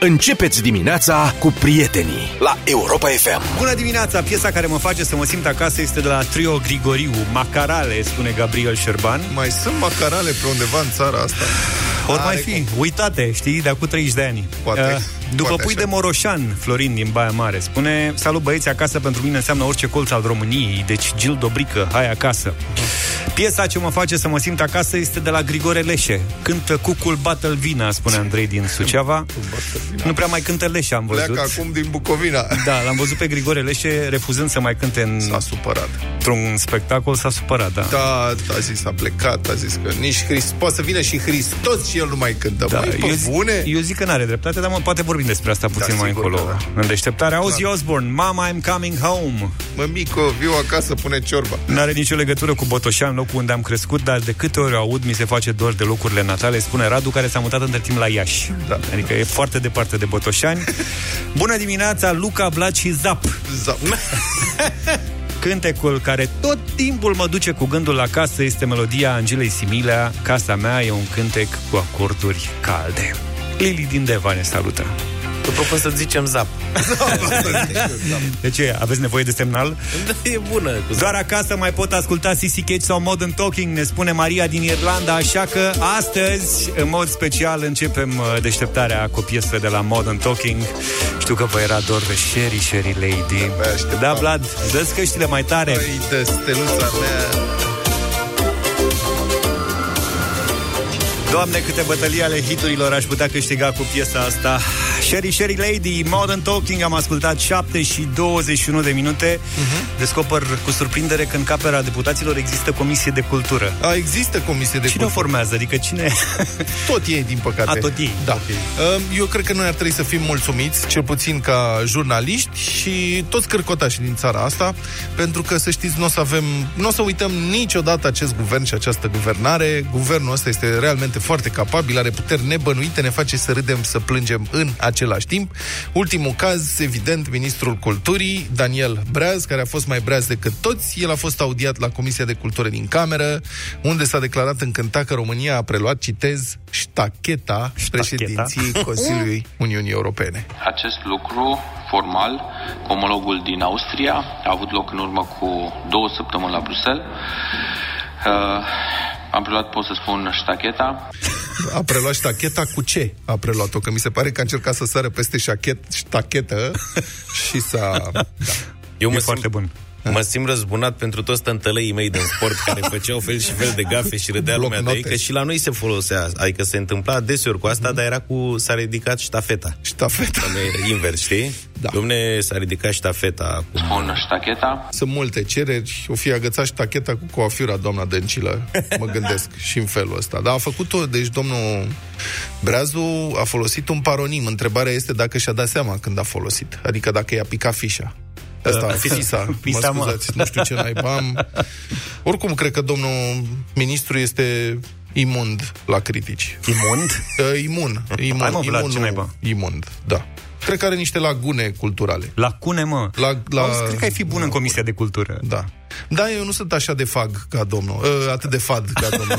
Începeți dimineața cu prietenii la Europa FM. Bună dimineața! Piesa care mă face să mă simt acasă este de la Trio Grigoriu, Macarale, spune Gabriel Șerban. Mai sunt macarale pe undeva în țara asta? Ori mai fi, cum. uitate, știi, de acum 30 de ani. Poate. Uh, după Poate pui așa. de Moroșan, Florin din Baia Mare, spune Salut băieți, acasă pentru mine înseamnă orice colț al României, deci Gil Dobrică, hai acasă. Piesa ce mă face să mă simt acasă este de la Grigore Leșe. Cântă Cucul Battle Vina, spune Andrei din Suceava. Nu prea mai cântă Leșe, am văzut. Pleacă acum din Bucovina. Da, l-am văzut pe Grigore Leșe refuzând să mai cânte în, S-a supărat. într-un spectacol, s-a supărat, da. Da, a zis, a plecat, a zis că nici Christ, poate să vină și Hristos și el nu mai cântă. Da, Măi, pe eu, zic, bune? eu zic că n-are dreptate, dar mă, poate vorbim despre asta puțin Da, mai sigur încolo. că În deșteptarea, Ozzy Osbourne, Mama, I'm coming home. Mă, mico, viu acasă, pune ciorba. N-are nicio legătură cu Botoșan, locul unde am crescut, dar de câte ori o aud, mi se face dor de locurile natale, spune Radu, care s-a mutat între timp la Iași. Da. Adică e foarte departe de Botoșani. Bună dimineața, Luca, Vlad și Zap. Zap. Cântecul care tot timpul mă duce cu gândul la casă este melodia Angelei Similea. Casa mea e un cântec cu acorduri calde. Lili din Deva ne salută. Vă propun să zicem zap. De ce? Aveți nevoie de semnal? Da, e bună. Cu zap. Doar acasă mai pot asculta CC Cage sau Modern Talking, ne spune Maria din Irlanda, așa că astăzi, în mod special, începem uh, deșteptarea cu o piesă de la Modern Talking. Știu că vă era dor de Sherry, Sherry Lady. Abia așteptam. Da, Vlad, dă căștile mai tare. Păi, de steluța mea. Doamne, câte bătălii ale hiturilor aș putea câștiga cu piesa asta. Sherry, Sherry Lady, Modern Talking, am ascultat 7 și 21 de minute. Uh-huh. Descoper cu surprindere că în Camera Deputaților există comisie de cultură. A, există comisie de Cine o cultură. formează? Adică cine... Tot ei, din păcate. A, tot ei. Da. Ok. Okay. Eu cred că noi ar trebui să fim mulțumiți, cel puțin ca jurnaliști și toți cârcotașii din țara asta, pentru că, să știți, nu o să avem, nu o să uităm niciodată acest guvern și această guvernare. Guvernul ăsta este realmente foarte capabil, are puteri nebănuite, ne face să râdem, să plângem în același timp. Ultimul caz, evident, ministrul culturii, Daniel Breaz, care a fost mai breaz decât toți. El a fost audiat la Comisia de Cultură din Cameră, unde s-a declarat încântat că România a preluat, citez, ștacheta, președinției Consiliului Uniunii Europene. Acest lucru formal, omologul din Austria, a avut loc în urmă cu două săptămâni la Bruxelles. Uh, am preluat, pot să spun, ștacheta. A preluat ștacheta cu ce a preluat-o? Că mi se pare că a încercat să sară peste șachet, ștachetă și s-a... Da. Eu E mă foarte simt, bun. Mă simt răzbunat pentru toți tântălăii mei din sport care făceau fel și fel de gafe și râdea Bloc lumea de ei, note. că și la noi se folosea, adică se întâmpla deseori cu asta, dar era cu, s-a ridicat ștafeta. Ștafeta. Că nu era invers, știi? Da. Domne, s-a ridicat ștafeta acum. Spun ștacheta. Sunt multe cereri, o fi agățat ștacheta cu coafura doamna Dăncilă, mă gândesc, și în felul ăsta. Dar a făcut-o, deci domnul Breazu a folosit un paronim. Întrebarea este dacă și-a dat seama când a folosit, adică dacă i-a picat fișa. Asta, fisa, Fisa, mă mă. scuzați, nu știu ce naiba am. Oricum, cred că domnul ministru este imund la critici. Imund? Uh, imun. imun Hai, mă, Vlad, imun, ce nu, naiba? Imund, da. Cred că are niște lagune culturale. Lacune, mă. La- la- Auzi, cred că ai fi bun în Comisia de Cultură. Da. Da, eu nu sunt așa de fag ca domnul. Uh, atât de fad ca domnul.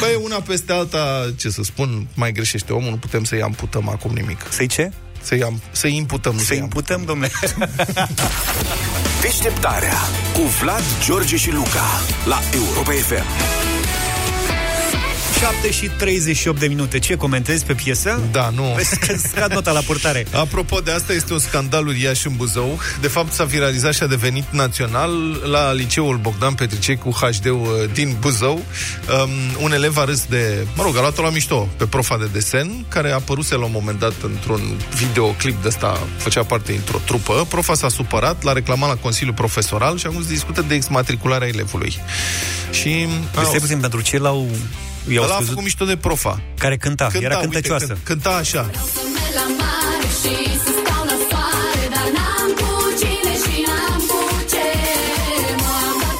Băi, una peste alta, ce să spun, mai greșește omul, nu putem să-i amputăm acum nimic. Să-i ce? Să-i, am, să-i imputăm, nu Să să-i imputăm, domnule. Deșteptarea cu Vlad, George și Luca la Europa FM. 7 și 38 de minute. Ce comentezi pe piesă? Da, nu. Vezi că scad nota la purtare. Apropo de asta, este un scandal uriaș în Buzău. De fapt, s-a viralizat și a devenit național la liceul Bogdan Petricei cu HD uh, din Buzău. Um, un elev a râs de... Mă rog, a luat-o la mișto pe profa de desen, care a apăruse la un moment dat într-un videoclip de ăsta, făcea parte dintr-o trupă. Profa s-a supărat, l-a reclamat la Consiliul Profesoral și acum se discută de exmatricularea elevului. Și... Deci, stai puțin, pentru ce l-au... I-au Ăla a scăzut? făcut mișto de profa. Care cânta, Cânta, era uite, cântăcioasă. cânt- cânta așa.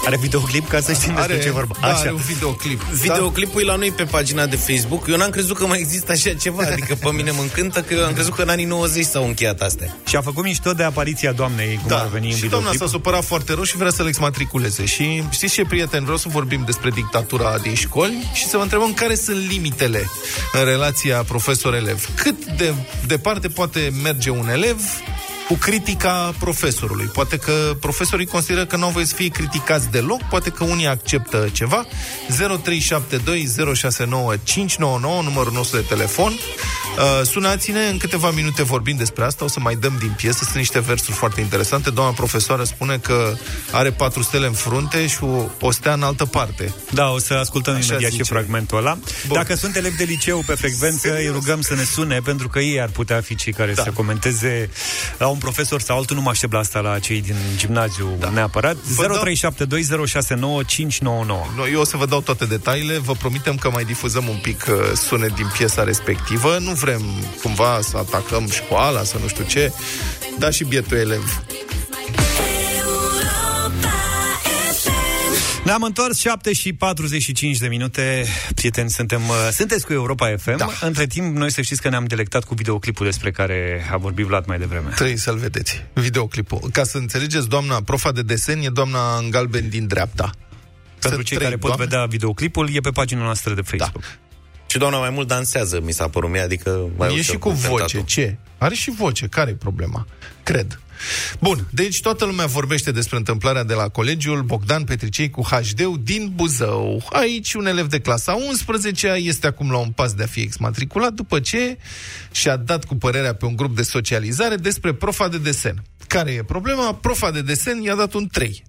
Are videoclip ca să știm despre ce vorba. da, are un videoclip. Videoclipul e la noi pe pagina de Facebook. Eu n-am crezut că mai există așa ceva. Adică pe mine mă încântă că am crezut că în anii 90 s-au încheiat astea. Și a făcut mișto de apariția doamnei, cum Da, ar veni în și doamna videoclip. s-a supărat foarte rău și vrea să le exmatriculeze. Și știți ce, prieteni, vreau să vorbim despre dictatura din școli și să vă întrebăm care sunt limitele în relația profesor-elev. Cât de departe poate merge un elev cu critica profesorului. Poate că profesorii consideră că nu au voie să fie criticați deloc, poate că unii acceptă ceva. 0372069599, numărul nostru de telefon. Uh, sunați-ne, în câteva minute vorbim despre asta, o să mai dăm din piesă, sunt niște versuri foarte interesante. Doamna profesoară spune că are patru stele în frunte și o, o stea în altă parte. Da, o să ascultăm Așa imediat zice. și fragmentul ăla. Bun. Dacă sunt elevi de liceu pe frecvență, îi rugăm să ne sune, pentru că ei ar putea fi cei care Da. să comenteze la un profesor sau altul. Nu mă aștept la asta la cei din gimnaziu da. neapărat. Vă dau- 0372069599. Noi, eu o să vă dau toate detaliile, vă promitem că mai difuzăm un pic uh, sunet din piesa respectivă. Nu vrem cumva să atacăm școala, să nu știu ce, dar și bietul elev. Ne-am întors 7 și 45 de minute. Prieteni, suntem, uh, sunteți cu Europa FM. Da. Între timp, noi să știți că ne-am delectat cu videoclipul despre care a vorbit Vlad mai devreme. Trebuie să-l vedeți, videoclipul. Ca să înțelegeți, doamna profa de desen e doamna în galben din dreapta. Pentru Sunt cei trei care pot doamne. vedea videoclipul, e pe pagina noastră de Facebook. Și doamna mai mult dansează, mi s-a părut mie, adică... Mai E ușor și cu cântatul. voce. Ce? Are și voce. Care e problema? Cred. Bun, deci toată lumea vorbește despre întâmplarea de la colegiul Bogdan Petricei cu hd din Buzău. Aici un elev de clasa 11 este acum la un pas de a fi exmatriculat după ce și-a dat cu părerea pe un grup de socializare despre profa de desen. Care e problema? Profa de desen i-a dat un 3.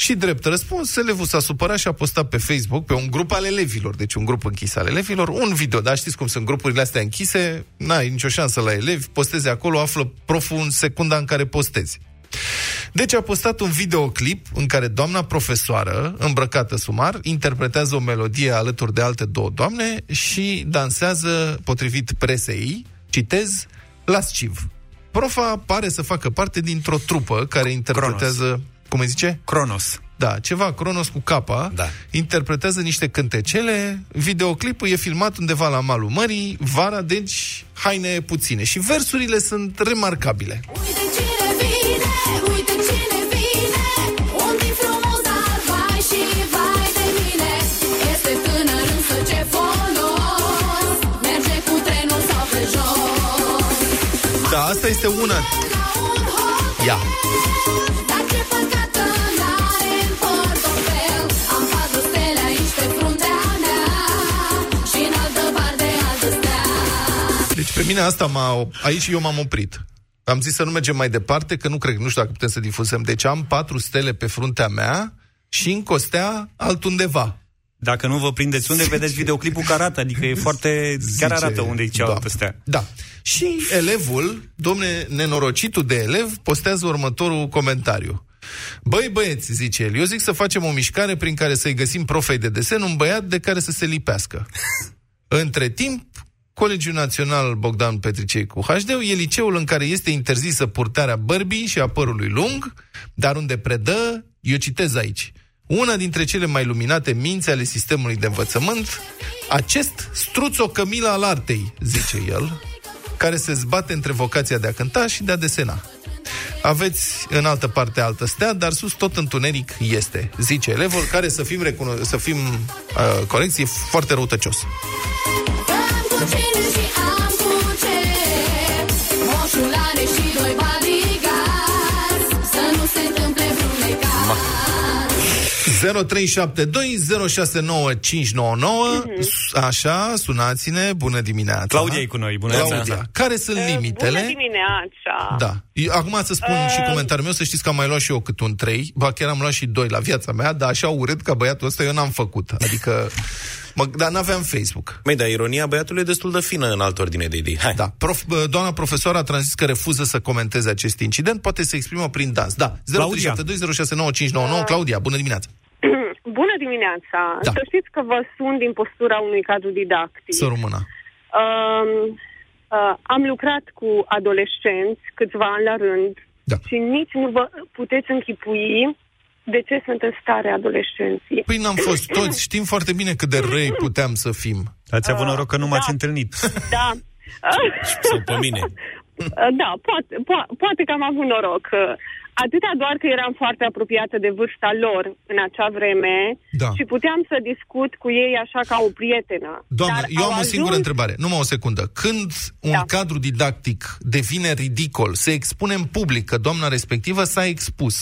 Și drept răspuns, elevul s-a supărat și a postat pe Facebook, pe un grup al elevilor, deci un grup închis al elevilor, un video. Dar știți cum sunt grupurile astea închise, n-ai nicio șansă la elevi, postezi acolo, află proful în secunda în care postezi. Deci a postat un videoclip în care doamna profesoară, îmbrăcată sumar, interpretează o melodie alături de alte două doamne și dansează, potrivit presei, citez, lasciv. Profa pare să facă parte dintr-o trupă care interpretează... Cum îi zice? Cronos. Da, ceva, Cronos cu capa, Da. interpretează niște cântecele, videoclipul e filmat undeva la malul mării, vara, deci haine puține. Și versurile sunt remarcabile. Uite cine vine, uite cine vine Un frumos, dar vai și vai de mine Este tânăr însă ce folos Merge cu trenul sau pe jos Da, asta este una. La un hotel Ia. Dar pe mine asta m-a... Aici eu m-am oprit. Am zis să nu mergem mai departe, că nu cred, nu știu dacă putem să difuzăm. Deci am patru stele pe fruntea mea și în costea altundeva. Dacă nu vă prindeți unde, vedeți videoclipul care arată, adică e foarte... Chiar Zice arată unde e cealaltă doamna. stea. Da. Și elevul, domne, nenorocitul de elev, postează următorul comentariu. Băi băieți, zice el, eu zic să facem o mișcare prin care să-i găsim profei de desen un băiat de care să se lipească. Între timp, Colegiul Național Bogdan Petricei cu HD e liceul în care este interzisă purtarea bărbii și a părului lung, dar unde predă, eu citez aici, una dintre cele mai luminate minți ale sistemului de învățământ, acest struțo Cămila al artei, zice el, care se zbate între vocația de a cânta și de a desena. Aveți în altă parte altă stea, dar sus tot întuneric este, zice elevul, care să fim, recuno- să fim uh, corecție, foarte răutăcios. 0372069599 Așa, sunați-ne, bună dimineața Claudia e cu noi, bună Claudia, dimineața. care sunt limitele? Bună dimineața! Da. Eu- Acum să spun uh... și comentariul meu, să știți că am mai luat și eu cât un 3, ba chiar am luat și 2 la viața mea, dar așa urât ca băiatul ăsta eu n-am făcut. Adică, mă, dar n-aveam Facebook. Măi, dar ironia băiatului e destul de fină în altă ordine de idei. Hai. Da. Prof, bă, doamna profesoară a tranzis că refuză să comenteze acest incident, poate să exprimă prin dans. Da. Claudia. 0372069599. Claudia, bună dimineața. Bună dimineața! Da. Să știți că vă sun din postura unui cadru didactic. Să rămână. Um, uh, am lucrat cu adolescenți câțiva ani la rând Da. și nici nu vă puteți închipui de ce sunt în stare adolescenții. Păi n-am fost toți, știm foarte bine cât de răi puteam să fim. Ați avut noroc că nu m-ați da. întâlnit. Da. Sau pe mine. Da, poate, po- poate că am avut noroc. Atâta doar că eram foarte apropiată de vârsta lor în acea vreme Da. și puteam să discut cu ei așa ca o prietenă. Doamnă, Dar eu au am o singură ajuns- întrebare, numai o secundă. Când un Da. cadru didactic devine ridicol, se expune în public că doamna respectivă s-a expus.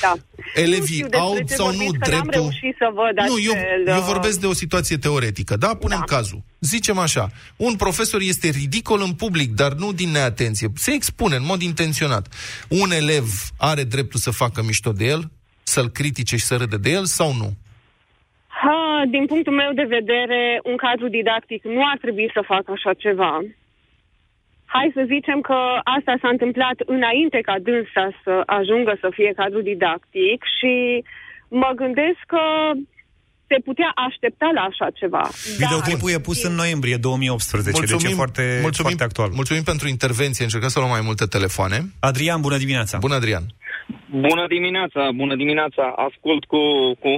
Da. Elevii Nu știu despre au ce sau nu vorbiți, că dreptul... N-am reușit să văd Nu, eu, acel, eu uh, vorbesc de o situație teoretică, da? Punem Da. cazul. Zicem așa, un profesor este ridicol în public, dar nu din neatenție. Se expune în mod intenționat. Un elev are dreptul să facă mișto de el, să-l critique și să râde de el sau nu? Ha, din punctul meu de vedere, un cadru didactic nu ar trebui să facă așa ceva. Hai să zicem că asta s-a întâmplat înainte ca dânsa să ajungă să fie cadru didactic și mă gândesc că se putea aștepta la așa ceva. Videoclipul e pus în noiembrie 2018, deci e foarte, mulțumim, foarte actual. mulțumim pentru intervenție, încercăm să luăm mai multe telefoane. Adrian, bună dimineața! Bună, Adrian! Bună dimineața, bună dimineața. Ascult cu, cu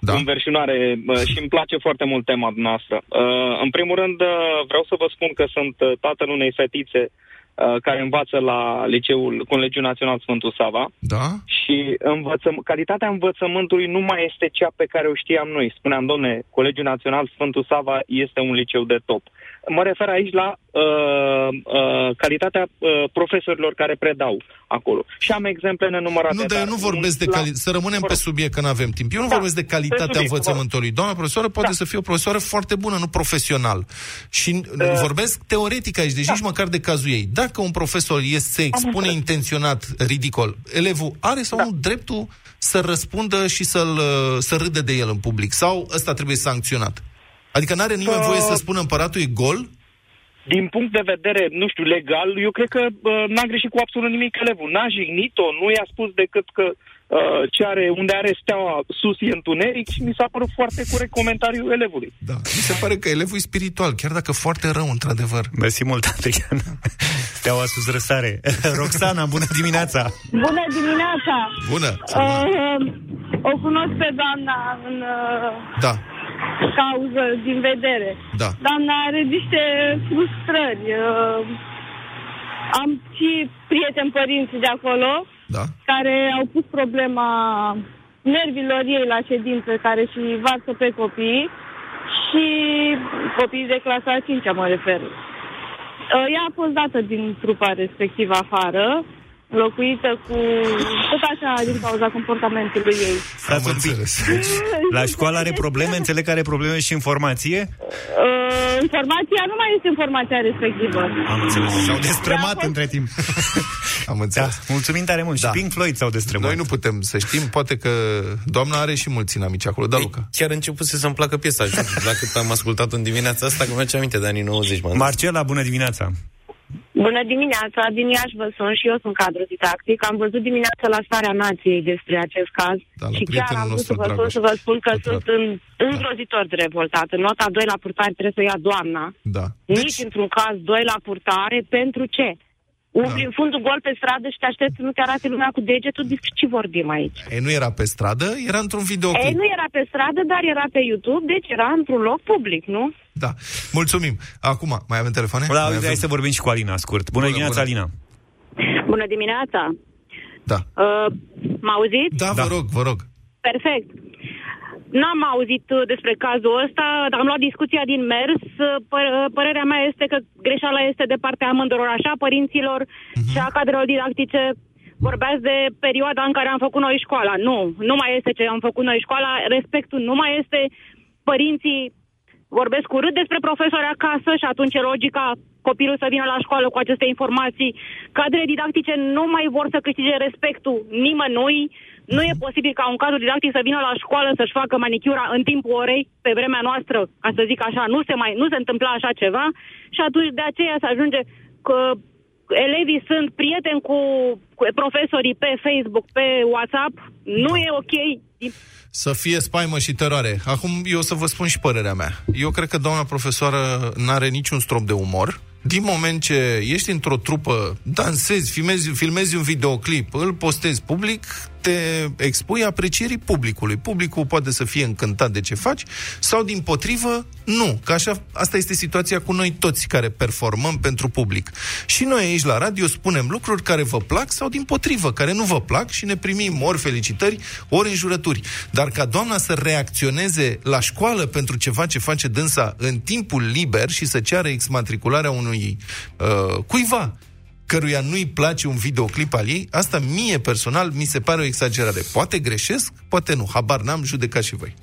Da. da. înverșunare bă, și îmi place foarte mult tema noastră. Uh, în primul rând, uh, vreau să vă spun că sunt uh, tatăl unei fetițe uh, care învață la liceul Colegiul Național Sfântul Sava Da? și învățăm, calitatea învățământului nu mai este cea pe care o știam noi. Spuneam, domne, Colegiul Național Sfântul Sava este un liceu de top. Mă refer aici la uh, uh, calitatea uh, profesorilor care predau acolo. Și am exemple nenumărate. Nu, dar eu nu un- vorbesc de la- calitate. Să rămânem Vă pe rog. subiect, că nu avem timp. Eu nu Da, vorbesc de pe calitatea subiect, învățământului. Doamna profesoară poate Da. să fie o profesoară foarte bună, nu profesional. Și uh, vorbesc teoretic aici, deci da. nici măcar de cazul ei. Dacă un profesor este, se expune înțeles. intenționat ridicol, elevul are sau Da. nu dreptul să răspundă și să-l, uh, să râde de el în public? Sau ăsta trebuie sancționat? Adică n-are nimeni Uh, voie să spună împăratul e gol? Din punct de vedere, nu știu, legal, eu cred că uh, n-a greșit cu absolut nimic elevul. N-a jignit-o, nu i-a spus decât că uh, ce are, unde are steaua sus e întuneric și mi s-a părut foarte corect comentariul elevului. Da. Mi se pare că elevul e spiritual, chiar dacă foarte rău, într-adevăr. Mersi mult, Adrian. Steaua sus răsare. Roxana, bună dimineața! Bună dimineața! Bună! Uh, o cunosc pe doamna în uh, Da, cauză din vedere. da. Doamna are niște frustrări. Uh, am și prieteni părinți de acolo Da. care au pus problema nervilor ei la ședință care și varsă pe copii și copiii de clasa a 5 mă refer. Uh, Ea a fost dată din trupa respectivă afară, locuită cu tot așa din cauza comportamentului ei. Stați un pic. înțeles. La școală are probleme, înțeleg că are probleme și informație? Uh, informația nu mai este informația respectivă. Am înțeles. S-au destrămat Da, a fost- între timp. Am Da, înțeles. mulțumim tare mult. Da. Și Pink Floyd s-au destrămat. Noi nu putem să știm, poate că doamna are și mulți inamici acolo. Da, Ei, Luca. chiar începuse să-mi placă piesa, știu, la cât am ascultat în dimineața asta, că mi-aduce aminte de anii 90. m-am Marcela, bună dimineața! Bună dimineața, din Iași vă sun și eu sunt cadru didactic. Am văzut dimineața la starea nației despre acest caz Da, la și chiar prietenul am vrut nostru, să vă spun Dragoș să vă spun că Pătrat. sunt în, îngrozitor de revoltată. Nota 2 la purtare trebuie să o ia doamna. Da. Nici într-un caz 2 la purtare, pentru ce? Umbli Da. în fundul gol pe stradă și te aștepți să nu te arate lumea cu degetul, despre ce vorbim aici? E, nu era pe stradă, era într-un Ei, videoclip. nu era pe stradă, dar era pe YouTube, deci era într-un loc public, nu? Da. Mulțumim. Acum, mai avem telefoane? Da, mai uite, avem... hai să vorbim și cu Alina, scurt. Bună, Bună, dimineața, bună. Alina! Bună dimineața! Da. Uh, m-auziți? Da, Da. vă rog, vă rog. Perfect. N-am auzit uh, despre cazul ăsta, dar am luat discuția din mers. Uh, Pă- uh, părerea mea este că greșeala este de partea amânduror, așa, părinților Mhm. și a cadrelor didactice. Vorbeați de perioada în care am făcut noi școala. Nu, nu mai este ce am făcut noi școala. Respectul nu mai este. Părinții vorbesc urât despre profesori acasă și atunci e logica copilul să vină la școală cu aceste informații. Cadrele didactice nu mai vor să câștige respectul nimănui. Nu e posibil ca un cadru didactic să vină la școală să-și facă manicura în timpul orei, pe vremea noastră, ca să zic așa, nu se mai nu se întâmpla așa ceva și atunci de aceea se ajunge că elevii sunt prieteni cu, cu profesorii pe Facebook, pe WhatsApp. Nu e ok. Să fie spaimă și teroare. Acum eu o să vă spun și părerea mea. Eu cred că doamna profesoară n-are niciun strop de umor. Din moment ce ești într-o trupă, dansezi, filmezi, filmezi un videoclip, îl postezi public, te expui aprecierii publicului. Publicul poate să fie încântat de ce faci sau, din potrivă, nu. Că așa, asta este situația cu noi toți care performăm pentru public. Și noi aici la radio spunem lucruri care vă plac sau, din potrivă, care nu vă plac și ne primim ori felicitări, ori înjurături. Dar ca doamna să reacționeze la școală pentru ceva ce face dânsa în timpul liber și să ceară exmatricularea unui uh, cuiva căruia nu-i place un videoclip al ei, asta mie personal mi se pare o exagerare. Poate greșesc, poate nu. Habar n-am, judecat și voi.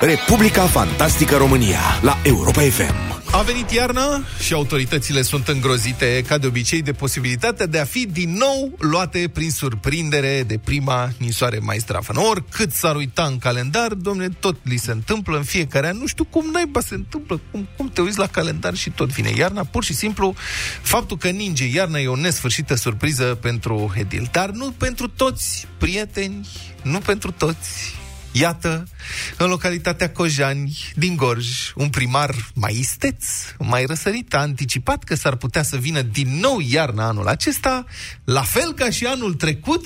Republica Fantastică România la Europa FM. A venit iarna și autoritățile sunt îngrozite, ca de obicei, de posibilitatea de a fi din nou luate prin surprindere de prima ninsoare mai strafă. Oricât s-ar uita în calendar, domne, tot li se întâmplă în fiecare an. Nu știu cum naiba se întâmplă, cum, cum te uiți la calendar și tot vine iarna. Pur și simplu, faptul că ninge iarna e o nesfârșită surpriză pentru Hedil. Dar nu pentru toți prieteni, nu pentru toți Iată, în localitatea Cojani, din Gorj, un primar mai isteț, mai răsărit, a anticipat că s-ar putea să vină din nou iarna anul acesta, la fel ca și anul trecut,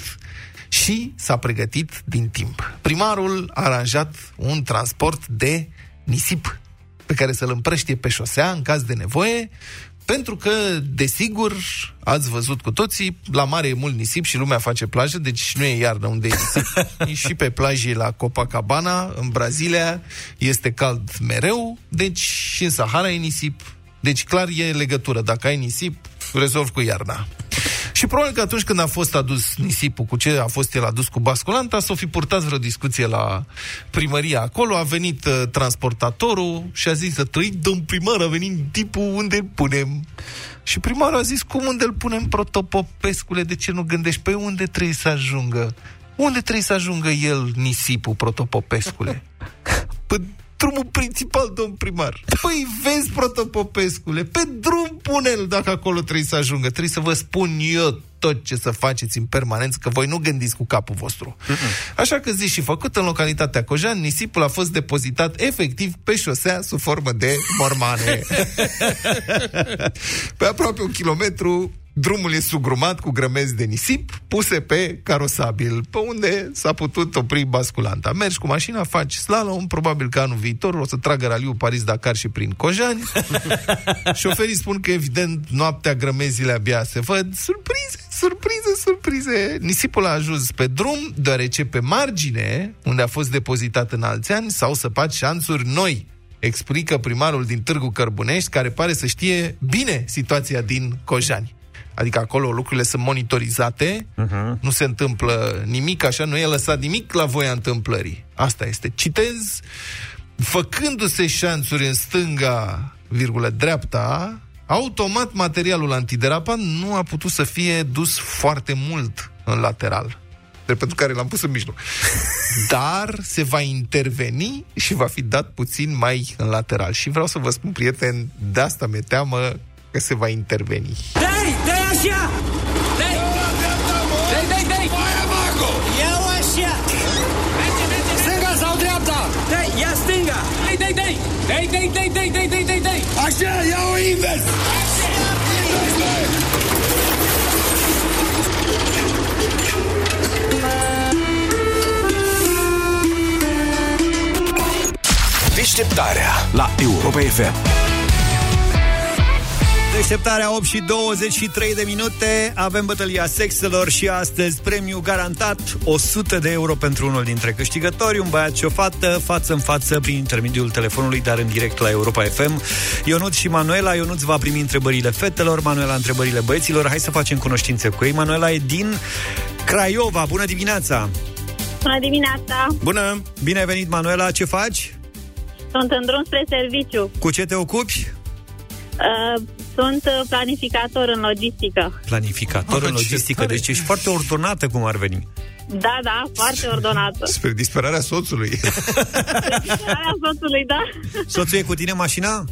și s-a pregătit din timp. Primarul a aranjat un transport de nisip pe care să-l împrăștie pe șosea în caz de nevoie, pentru că, desigur, ați văzut cu toții, la mare e mult nisip și lumea face plajă, deci nu e iarnă unde e nisip. și pe plaje la Copacabana, în Brazilia, este cald mereu, deci și în Sahara e nisip. Deci clar e legătură. Dacă ai nisip, rezolv cu iarna. Și probabil că atunci când a fost adus nisipul, cu ce a fost el adus cu basculanta, s-o fi purtat vreo discuție la primăria acolo, a venit uh, transportatorul și a zis, trăi, domn primar, a venit tipul unde îl punem. Și primarul a zis, cum unde îl punem protopopescule, de ce nu gândești? Pe unde trebuie să ajungă? Unde trebuie să ajungă el, nisipul protopopescule? Pe drumul principal, domn primar. Păi vezi, protopopescule, pe drum pune-l dacă acolo trebuie să ajungă. Trebuie să vă spun eu tot ce să faceți în permanență, că voi nu gândiți cu capul vostru. Mm-mm. Așa că zi și făcut în localitatea Cojan, nisipul a fost depozitat efectiv pe șosea sub formă de mormane. pe aproape un kilometru Drumul e sugrumat cu grămezi de nisip puse pe carosabil, pe unde s-a putut opri basculanta. Mergi cu mașina, faci slalom, probabil că anul viitor o să tragă raliul Paris-Dakar și prin Cojani. Șoferii spun că, evident, noaptea grămezile abia se văd. Surprize, surprize, surprize! Nisipul a ajuns pe drum, deoarece pe margine, unde a fost depozitat în alți ani, s-au săpat șanțuri noi explică primarul din Târgu Cărbunești, care pare să știe bine situația din Cojani. Adică acolo lucrurile sunt monitorizate, uh-huh. nu se întâmplă nimic așa, nu e lăsat nimic la voia întâmplării. Asta este. Citez, făcându-se șanțuri în stânga, virgulă, dreapta, automat materialul antiderapant nu a putut să fie dus foarte mult în lateral de pentru care l-am pus în mijloc. Dar se va interveni și va fi dat puțin mai în lateral. Și vreau să vă spun, prieteni, de asta mi-e teamă că se va interveni. Dai, dai așa! Dai! Dai, dai, dai! Ia-o așa! Stânga sau dreapta? Dai, ia stânga! Dai, dai, dai! Dai, dai, dai, dai, dai, dai, dai, dai! Așa, ia-o invers! Deșteptarea la Europa FM. Deșteptarea 8 și 23 de minute Avem bătălia sexelor și astăzi Premiu garantat 100 de euro pentru unul dintre câștigători Un băiat și o fată față în față Prin intermediul telefonului, dar în direct la Europa FM Ionut și Manuela Ionut va primi întrebările fetelor Manuela întrebările băieților Hai să facem cunoștințe cu ei Manuela e din Craiova Bună dimineața! Bună dimineața! Bună! Bine ai venit, Manuela, ce faci? Sunt în drum spre serviciu. Cu ce te ocupi? Uh, sunt uh, planificator în logistică. Planificator în Ah, ce logistică, tare. deci ești foarte ordonată cum ar veni. Da, da, foarte ordonată. Spre disperarea soțului. Aia soțului, da? Soțul e cu tine în mașina?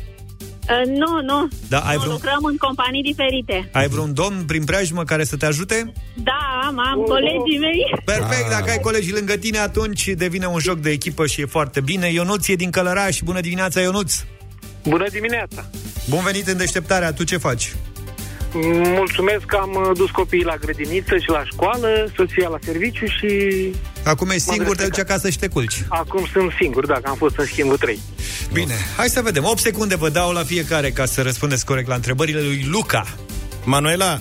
Uh, nu, nu. Da, ai Nu, vreun, Lucrăm în companii diferite. ai vreun domn prin preajmă care să te ajute? Da, am, am colegii mei. Perfect, dacă ai colegi lângă tine, atunci devine un joc de echipă și e foarte bine. Ionuț e din Călăraș. Bună dimineața, Ionuț! Bună dimineața! Bun venit în deșteptarea, tu ce faci? Mulțumesc că am uh, dus copiii la grădiniță și la școală, să-ți ia la serviciu și Acum ești M-am singur, te găsit duci acasă și te culci. acum sunt singur, dacă am fost în schimbul 3. Bine, hai să vedem. 8 secunde vă dau la fiecare ca să răspundeți corect la întrebările lui Luca. Manuela,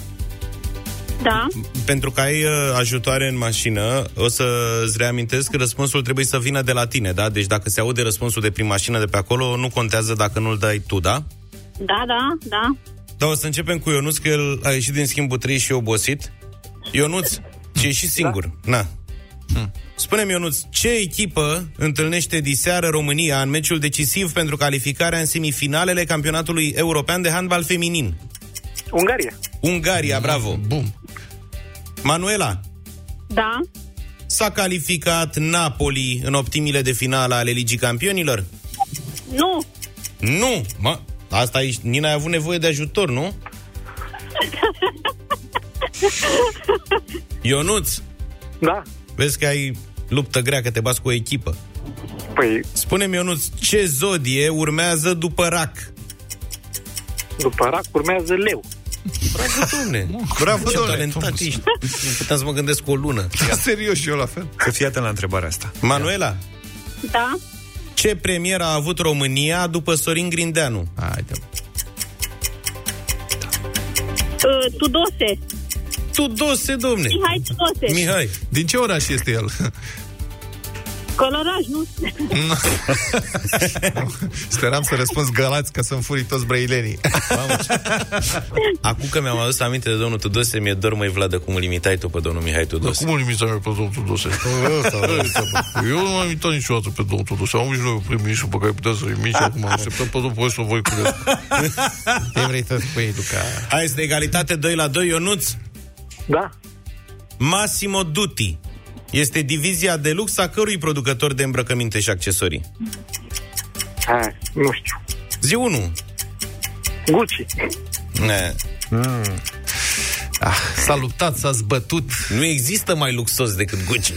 Da? pentru că ai uh, ajutoare în mașină, o să-ți reamintesc că răspunsul trebuie să vină de la tine, da? Deci dacă se aude răspunsul de prin mașină de pe acolo, nu contează dacă nu-l dai tu, da? Da, da, da. Da, o să începem cu Ionuț, că el a ieșit din schimbul 3 și e obosit. Ionuț, ce ieși singur. Na. Spune-mi, Ionuț, ce echipă întâlnește diseară România în meciul decisiv pentru calificarea în semifinalele campionatului european de handbal feminin? Ungaria. Ungaria, bravo. Bum. Manuela, Da? s-a calificat Napoli în optimile de finală ale Ligii Campionilor? Nu. Nu! Mă, asta e, Nina, ai avut nevoie de ajutor, nu? Ionuț, Da? vezi că ai luptă grea, că te bați cu o echipă. Păi, Spune-mi, Ionuț, ce zodie urmează după rac? după rac urmează leu. Bravo, domne! Bravo, Ce domnule. talentat ești! Nu puteam să mă gândesc cu o lună. Serios și eu la fel. Să fii atent la întrebarea asta. Manuela, Da? ce premier a avut România după Sorin Grindeanu? Haide. Uh, Tudose. Tudose, domne! Mihai Tudose. Mihai. Din ce oraș este el? Coloraj, nu? Speram să răspunzi Galați ca să-mi furi toți brăilenii. Mamă, ce- Acum că mi-am adus aminte de domnul Tudose, mi-e dor, măi, Vladă, cum îl imitai tu pe domnul Mihai Tudose. Cum îl imitai pe domnul Tudose? Eu nu am imitat niciodată pe domnul Tudose. Am noi prim-ministru pe care putea să-l imiți și acum așteptăm pe domnul Poesu voi cu Te vrei să spui, Luca? Hai, este egalitate 2 la 2, Ionuț. Da? Massimo Dutti este divizia de lux a cărui producător de îmbrăcăminte și accesorii? Hai, nu știu. Zi 1. Gucci. Ne. Ah, s-a luptat, s-a zbătut. Nu există mai luxos decât Gucci.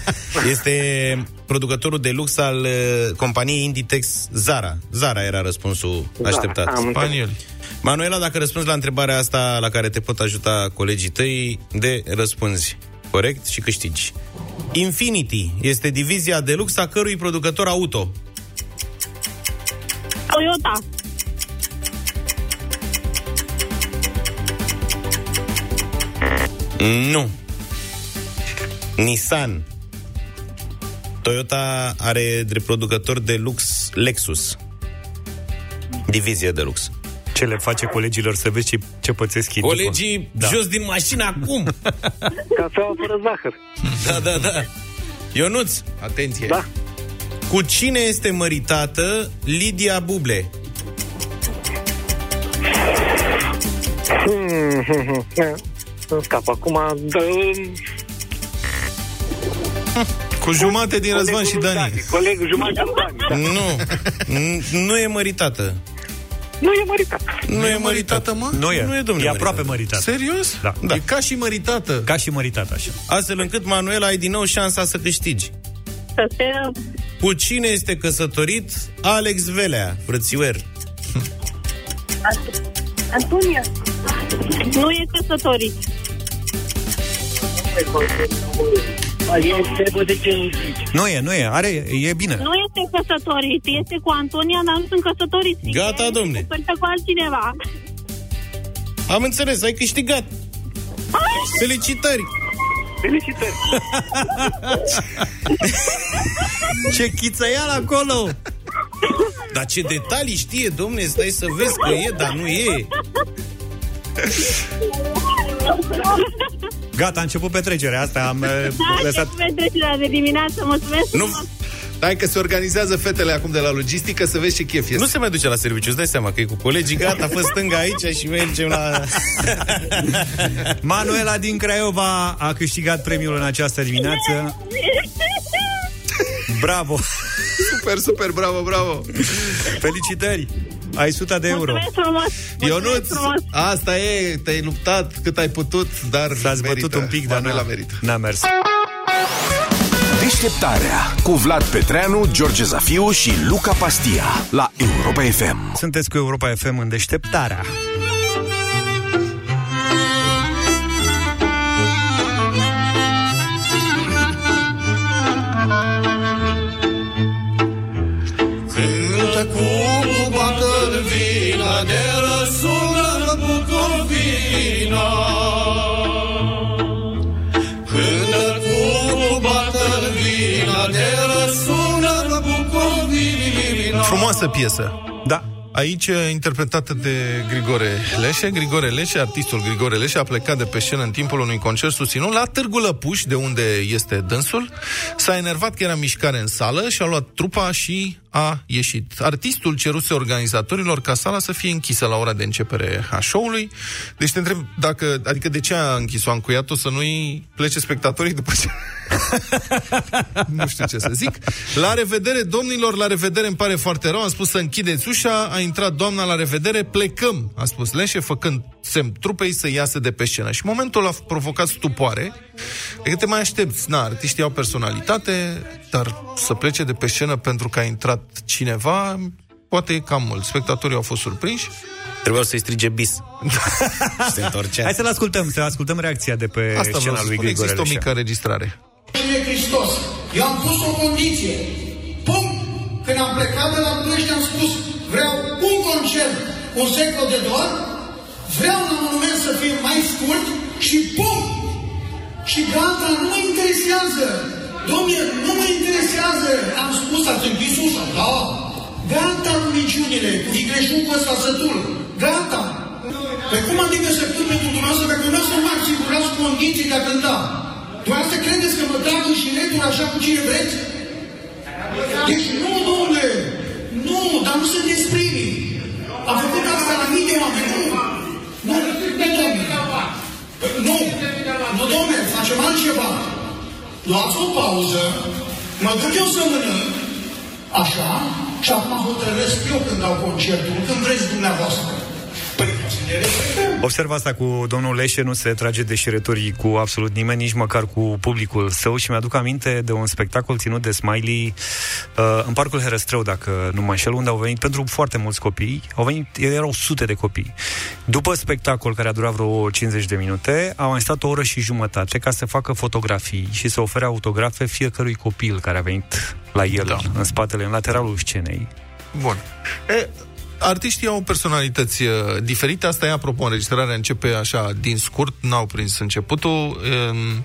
este producătorul de lux al uh, companiei Inditex Zara. Zara era răspunsul așteptat. am înțeles. Spanioli. Manuela, dacă răspunzi la întrebarea asta la care te pot ajuta colegii tăi, de răspunzi corect și câștigi. Infinity este divizia de lux a cărui producător auto? Toyota. Nu. Nissan. Toyota are drept producător de lux Lexus. Divizie de lux. Ce le face colegilor să vezi ce, ce pățesc ei după. Colegii da. jos din mașină acum. Cafeaua fără zahăr. da, da, da. Ionuț, Atenție. Da. cu cine este măritată Lidia Buble? Hmm, hmm, hmm. Eh, Îmi scap acum. Da, Cu jumate din Răzvan colegul și lui Dani. Colegul jumătate lui Dani. Da. Nu. N- nu e măritată. Nu e măritat. Nu e măritată, mă? Nu e. Nu e, domnule, e aproape măritată. măritat. Serios? Da. E ca și măritată. Ca și măritat, așa. Astfel încât, Manuela, ai din nou șansa să câștigi. Să sperăm. Cu cine este căsătorit Alex Velea, frățiuer? Antonia. Nu e căsătorit. Nu e, nu e. Are, e bine. Nu este căsătorit. Este cu Antonia, dar nu sunt căsătoriți. Gata, E domne. Căsătorită cu altcineva. Am înțeles, ai câștigat. Felicitări! Felicitări. Ce chițăial acolo! Dar ce detalii știe, domne, stai să vezi că e, dar nu e. Gata, a început petrecerea asta. Am eh, Da, lăsat... ce petrecerea de dimineață. Mulțumesc Nu, frumos. Hai că se organizează fetele acum de la logistică să vezi ce chef este. nu se mai duce la serviciu, îți dai seama că e cu colegii, gata, fă stânga aici și mergem la... Manuela din Craiova a câștigat premiul în această dimineață. Bravo! Super, super, bravo, bravo. Felicitări! Ai 100 de euro. Mulțumesc frumos. Ionuț, Mulțumesc frumos. asta e, te-ai luptat cât ai putut, dar S-a zbătut merită. un pic, dar Manuela n-a, merită. n-a mers. Deșteptarea cu Vlad Petreanu, George Zafiu și Luca Pastia la Europa FM. Sunteți cu Europa FM în deșteptarea. De răsună Bucovina. Când cu bătălvina de răsună Bucovina. Frumoasă piesă. Da. Aici interpretată de Grigore Leșe. Grigore Leșe, artistul Grigore Leșe, a plecat de pe scenă în timpul unui concert susținut la Târgu Lăpuș, de unde este dânsul. S-a enervat că era mișcare în sală și a luat trupa și a ieșit. Artistul ceruse organizatorilor ca sala să fie închisă la ora de începere a show-ului. Deci te întreb dacă, adică de ce a închis-o, a încuiat-o să nu-i plece spectatorii după ce... nu știu ce să zic. La revedere, domnilor, la revedere, îmi pare foarte rău. Am spus să închideți ușa, a intrat doamna la revedere, plecăm, a spus Leșe, făcând semn trupei să iasă de pe scenă. Și momentul a provocat stupoare. Adică te mai aștepți. Na, artiștii au personalitate, dar să plece de pe scenă pentru că a intrat cineva, poate e cam mult. Spectatorii au fost surprinși. Trebuia să-i strige bis. se întorcea. Hai să-l ascultăm, să ascultăm reacția de pe Asta vreau scena să lui spun, Grigore există o Leșea. mică înregistrare. Cine Hristos? Eu am pus o condiție. Punct. Când am plecat de la Ploiești am spus vreau un concert, un secol de doar, vreau la monument să fie mai scurt și punct. Și gata, nu mă interesează. Dom'le, nu mă interesează. Am spus, ați închis ușa, da. Gata cu minciunile, cu vicleșugul ăsta sătul. Gata. Pe cum adică să cânt pentru dumneavoastră dacă nu să mă asigurați condiții de a cânta? Dumneavoastră credeți că mă trag și retur așa cu cine vreți? Deci nu, domnule, nu, dar nu sunteți primii. Am făcut asta la mii de oameni, nu. Nu, nu, domnule. Nu, nu, domnule, facem altceva. Luați o pauză, mă duc eu să mănânc, așa, și acum hotărăsc eu când dau concertul, când vreți dumneavoastră. Observ asta cu domnul Leșe, nu se trage de șiretorii cu absolut nimeni, nici măcar cu publicul său și mi-aduc aminte de un spectacol ținut de Smiley uh, în Parcul Herăstrău, dacă nu mă înșel, unde au venit pentru foarte mulți copii, au venit, erau sute de copii. După spectacol, care a durat vreo 50 de minute, au mai stat o oră și jumătate ca să facă fotografii și să ofere autografe fiecărui copil care a venit la el, da. în spatele, în lateralul scenei. Bun. E, artiștii au personalități uh, diferite. Asta e, apropo, înregistrarea începe așa, din scurt, n-au prins începutul. Um,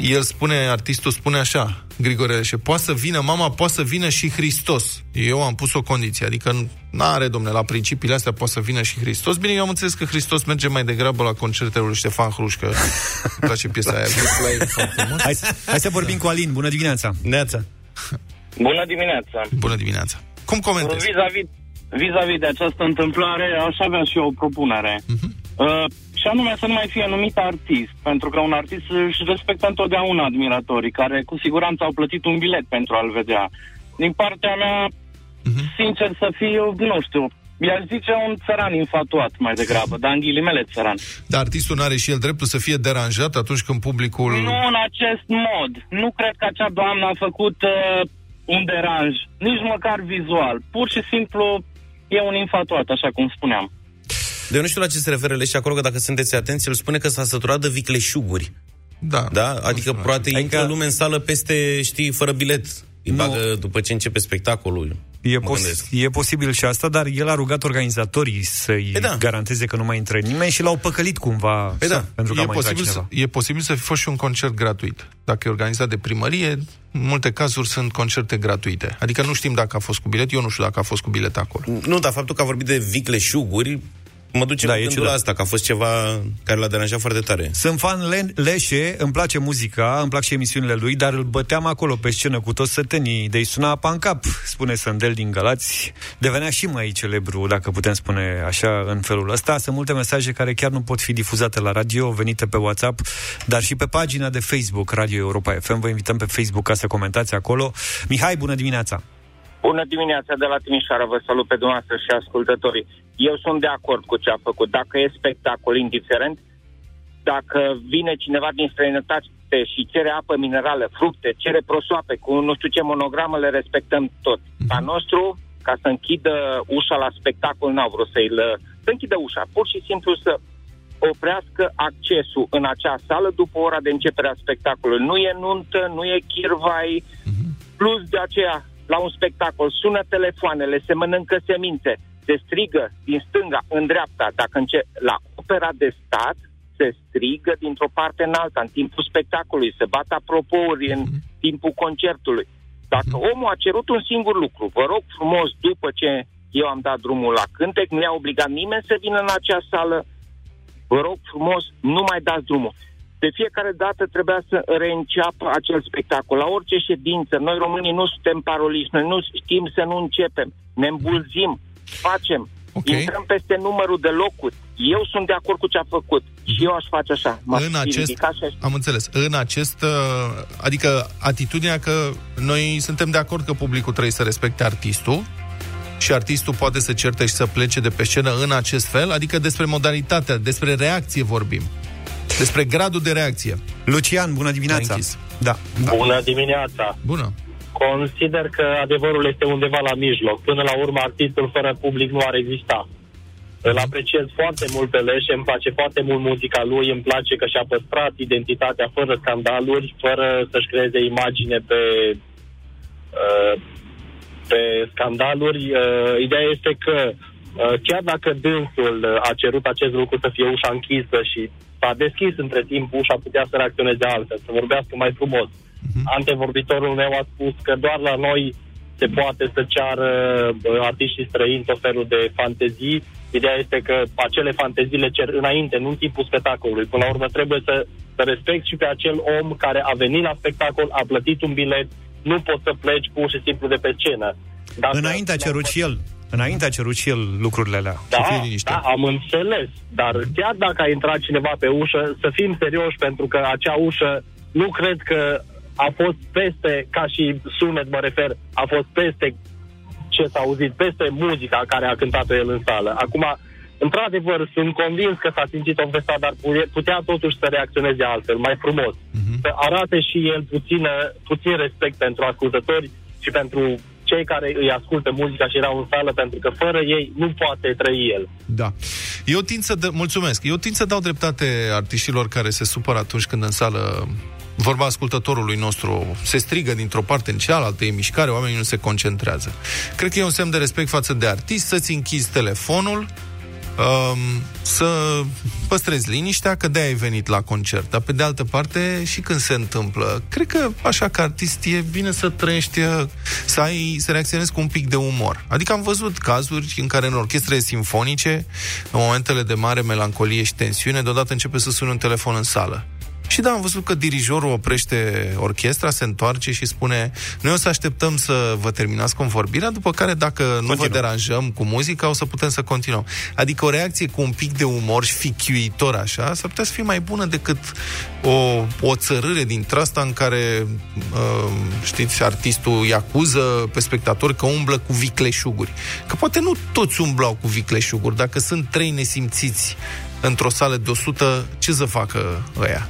el spune, artistul spune așa, Grigore Leșe, poate să vină, mama, poate să vină și Hristos. Eu am pus o condiție, adică n-are, domne, la principiile astea poate să vină și Hristos. Bine, eu am înțeles că Hristos merge mai degrabă la concertele lui Ștefan Hrușcă. Îmi place piesa aia. Hai, să- hai să vorbim cu Alin. Bună dimineața! Neața. Bună dimineața! Bună dimineața! Cum comentezi? Vis-a-vis, vis-a-vis de această întâmplare, aș avea și eu o propunere. Uh-huh. Uh, și anume să nu mai fie numit artist, pentru că un artist își respectă întotdeauna admiratorii, care cu siguranță au plătit un bilet pentru a-l vedea. Din partea mea, uh-huh. sincer să fiu, nu știu, i-aș zice un țăran infatuat mai degrabă, dar în ghilimele țăran. Dar artistul nu are și el dreptul să fie deranjat atunci când publicul... Nu în acest mod. Nu cred că acea doamnă a făcut uh, un deranj, nici măcar vizual. Pur și simplu e un infatuat, așa cum spuneam. De eu nu știu la ce se referă Leșe acolo, că dacă sunteți atenți, el spune că s-a săturat de vicleșuguri. Da. Da? Adică poate adică... intră lume în sală peste, știi, fără bilet. Îi bagă după ce începe spectacolul. E, Mă pos- gândesc. e posibil și asta, dar el a rugat organizatorii să-i Păi da. garanteze că nu mai intră nimeni și l-au păcălit cumva Păi da, pentru că e, a mai intrat posibil să, cineva. e posibil să fi fost și un concert gratuit. Dacă e organizat de primărie, în multe cazuri sunt concerte gratuite. Adică nu știm dacă a fost cu bilet, eu nu știu dacă a fost cu bilet acolo. Nu, dar faptul că a vorbit de vicleșuguri mă duce Da, da, e cu gândul ciudat. la asta, că a fost ceva care l-a deranjat foarte tare. Sunt fan Le- Leșe, îmi place muzica, îmi plac și emisiunile lui, dar îl băteam acolo pe scenă cu toți sătenii, de-i suna apa în cap, spune Sândel din Galați. Devenea și mai celebru, dacă putem spune așa, în felul ăsta. Sunt multe mesaje care chiar nu pot fi difuzate la radio, venite pe WhatsApp, dar și pe pagina de Facebook Radio Europa FM. Vă invităm pe Facebook ca să comentați acolo. Mihai, bună dimineața! Bună dimineața de la Timișoara, vă salut pe dumneavoastră și ascultătorii. Eu sunt de acord cu ce a făcut. Dacă e spectacol indiferent, dacă vine cineva din străinătate și cere apă minerală, fructe, cere prosoape cu nu știu ce monogramă, le respectăm tot. A nostru, ca să închidă ușa la spectacol, n-au vrut să-i lă... să închidă ușa, pur și simplu să oprească accesul în acea sală după ora de începere a spectacolului. Nu e nuntă, nu e chirvai, plus de aceea, la un spectacol, sună telefoanele, se mănâncă semințe, se strigă din stânga în dreapta, dacă înce- la opera de stat se strigă dintr-o parte în alta, în timpul spectacolului, se bat apropouri în timpul concertului. Dacă omul a cerut un singur lucru, vă rog frumos, după ce eu am dat drumul la cântec, nu i-a obligat nimeni să vină în acea sală, vă rog frumos, nu mai dați drumul. De fiecare dată trebuia să reînceapă acel spectacol. La orice ședință, noi românii nu suntem paroliști, noi nu știm să nu începem, ne îmbulzim, facem, okay. intrăm peste numărul de locuri. Eu sunt de acord cu ce a făcut și eu aș face așa. M-aș în fi acest, ridicat și aș... am înțeles, în acest, uh, adică atitudinea că noi suntem de acord că publicul trebuie să respecte artistul și artistul poate să certe și să plece de pe scenă în acest fel, adică despre modalitatea, despre reacție vorbim. Despre gradul de reacție. Lucian, bună dimineața. Da, da. Bună dimineața! Bună! Consider că adevărul este undeva la mijloc. Până la urmă, artistul fără public nu ar exista. Îl apreciez foarte mult pe Leșe, îmi place foarte mult muzica lui, îmi place că și-a păstrat identitatea fără scandaluri, fără să-și creeze imagine pe, uh, pe scandaluri. Uh, ideea este că uh, chiar dacă dânsul uh, a cerut acest lucru să fie ușa închisă și s-a deschis între timp ușa, putea să reacționeze altfel, să vorbească mai frumos. Antevorbitorul meu a spus că doar la noi se poate să ceară uh, artiștii străini tot felul de fantezii. Ideea este că acele fantezii le cer înainte, nu în timpul spectacolului. Până la urmă trebuie să, să respecti și pe acel om care a venit la spectacol, a plătit un bilet, nu poți să pleci pur și simplu de pe scenă. Dacă Înainte a cerut și el. Înainte a cerut și el lucrurile alea. Da, da, am înțeles. Dar chiar dacă a intrat cineva pe ușă, să fim serioși, pentru că acea ușă nu cred că a fost peste, ca și sunet mă refer, a fost peste ce s-a auzit, peste muzica care a cântat el în sală. Acum, într-adevăr, sunt convins că s-a simțit ofensat, dar pu- putea totuși să reacționeze altfel, mai frumos. Să arate și el puțină, puțin respect pentru ascultători și pentru cei care îi ascultă muzica și erau în sală, pentru că fără ei nu poate trăi el. Da. Eu tind să dă, mulțumesc. Eu tind să dau dreptate artiștilor care se supără atunci când în sală vorba ascultătorului nostru se strigă dintr-o parte în cealaltă, e mișcare, oamenii nu se concentrează. Cred că e un semn de respect față de artist să-ți închizi telefonul, um, să păstrezi liniștea, că de-aia ai venit la concert. Dar pe de altă parte, și când se întâmplă, cred că așa ca artist e bine să trăiești, să ai, să reacționezi cu un pic de umor. Adică am văzut cazuri în care în orchestrele simfonice, în momentele de mare melancolie și tensiune, deodată începe să sune un telefon în sală. Și da, am văzut că dirijorul oprește orchestra, se întoarce și spune noi o să așteptăm să vă terminați convorbirea, după care dacă nu vă deranjăm cu muzica, o să putem să continuăm. Adică o reacție cu un pic de umor și fichiuitor așa, s-ar putea să fie mai bună decât o, o țărâre din asta în care, uh, știți, artistul îi acuză pe spectator că umblă cu vicleșuguri. Că poate nu toți umblau cu vicleșuguri. Dacă sunt trei nesimțiți într-o sală de 100, ce să facă ăia?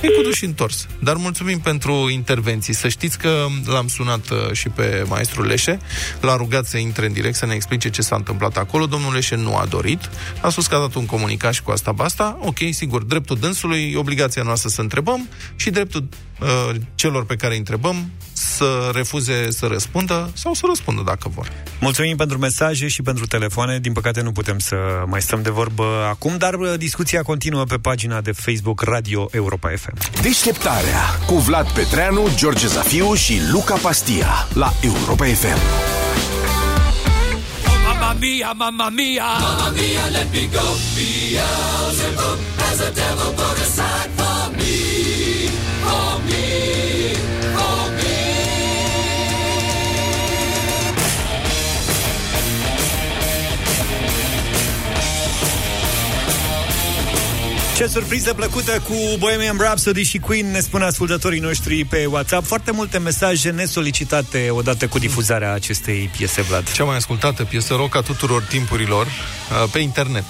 E cu duș întors. Dar mulțumim pentru intervenții. Să știți că l-am sunat uh, și pe maestrul Leșe, l-a rugat să intre în direct să ne explice ce s-a întâmplat acolo. Domnul Leșe nu a dorit. A spus că a dat un comunicat și cu asta basta. Ok, sigur, dreptul dânsului, obligația noastră să întrebăm și dreptul uh, celor pe care îi întrebăm să refuze să răspundă sau să răspundă dacă vor. Mulțumim pentru mesaje și pentru telefoane. Din păcate nu putem să mai stăm de vorbă acum, dar uh, discuția continuă pe pagina de Facebook Radio Europa FM. Deșteptarea cu Vlad Petreanu, George Zafiu și Luca Pastia la Europa FM. Mamma mia, mamma mia. Mamma mia, let me go. Beelzebub has a devil put aside Ce surpriză plăcută cu Bohemian Rhapsody și Queen, ne spun ascultătorii noștri pe WhatsApp. Foarte multe mesaje nesolicitate odată cu difuzarea acestei piese, Vlad. Cea mai ascultată piesă rock a tuturor timpurilor uh, pe internet.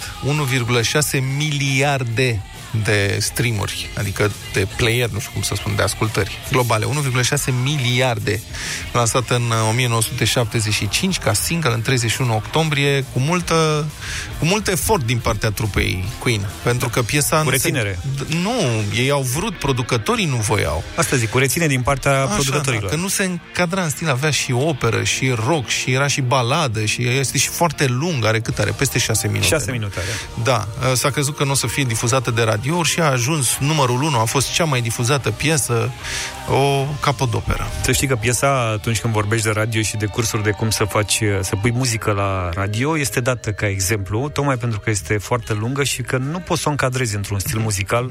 1,6 miliarde de streamuri, adică de player, nu știu cum să spun, de ascultări globale. 1,6 miliarde. Lansat în uh, 1975 ca single în 31 octombrie, cu, multă, cu mult efort din partea trupei Queen. Pentru că piesa... Cu nu se- reținere. D- Nu, ei au vrut, producătorii nu voiau. Asta zic, cu reține din partea Așa, producătorilor. da, că nu se încadra în stil, avea și operă, și rock, și era și baladă, și este și foarte lung, are cât are? Peste 6 minute. 6 nu? minute are. Da, s-a crezut că nu o să fie difuzată de radiouri și a ajuns numărul 1, a fost cea mai difuzată piesă, o capodoperă. Să știi că piesa, atunci când vorbești de radio și de cursuri de cum să faci, să pui muzică la radio, este dată ca exemplu, tocmai pentru că este foarte lungă și că nu poți să o încadrezi într-un stil muzical,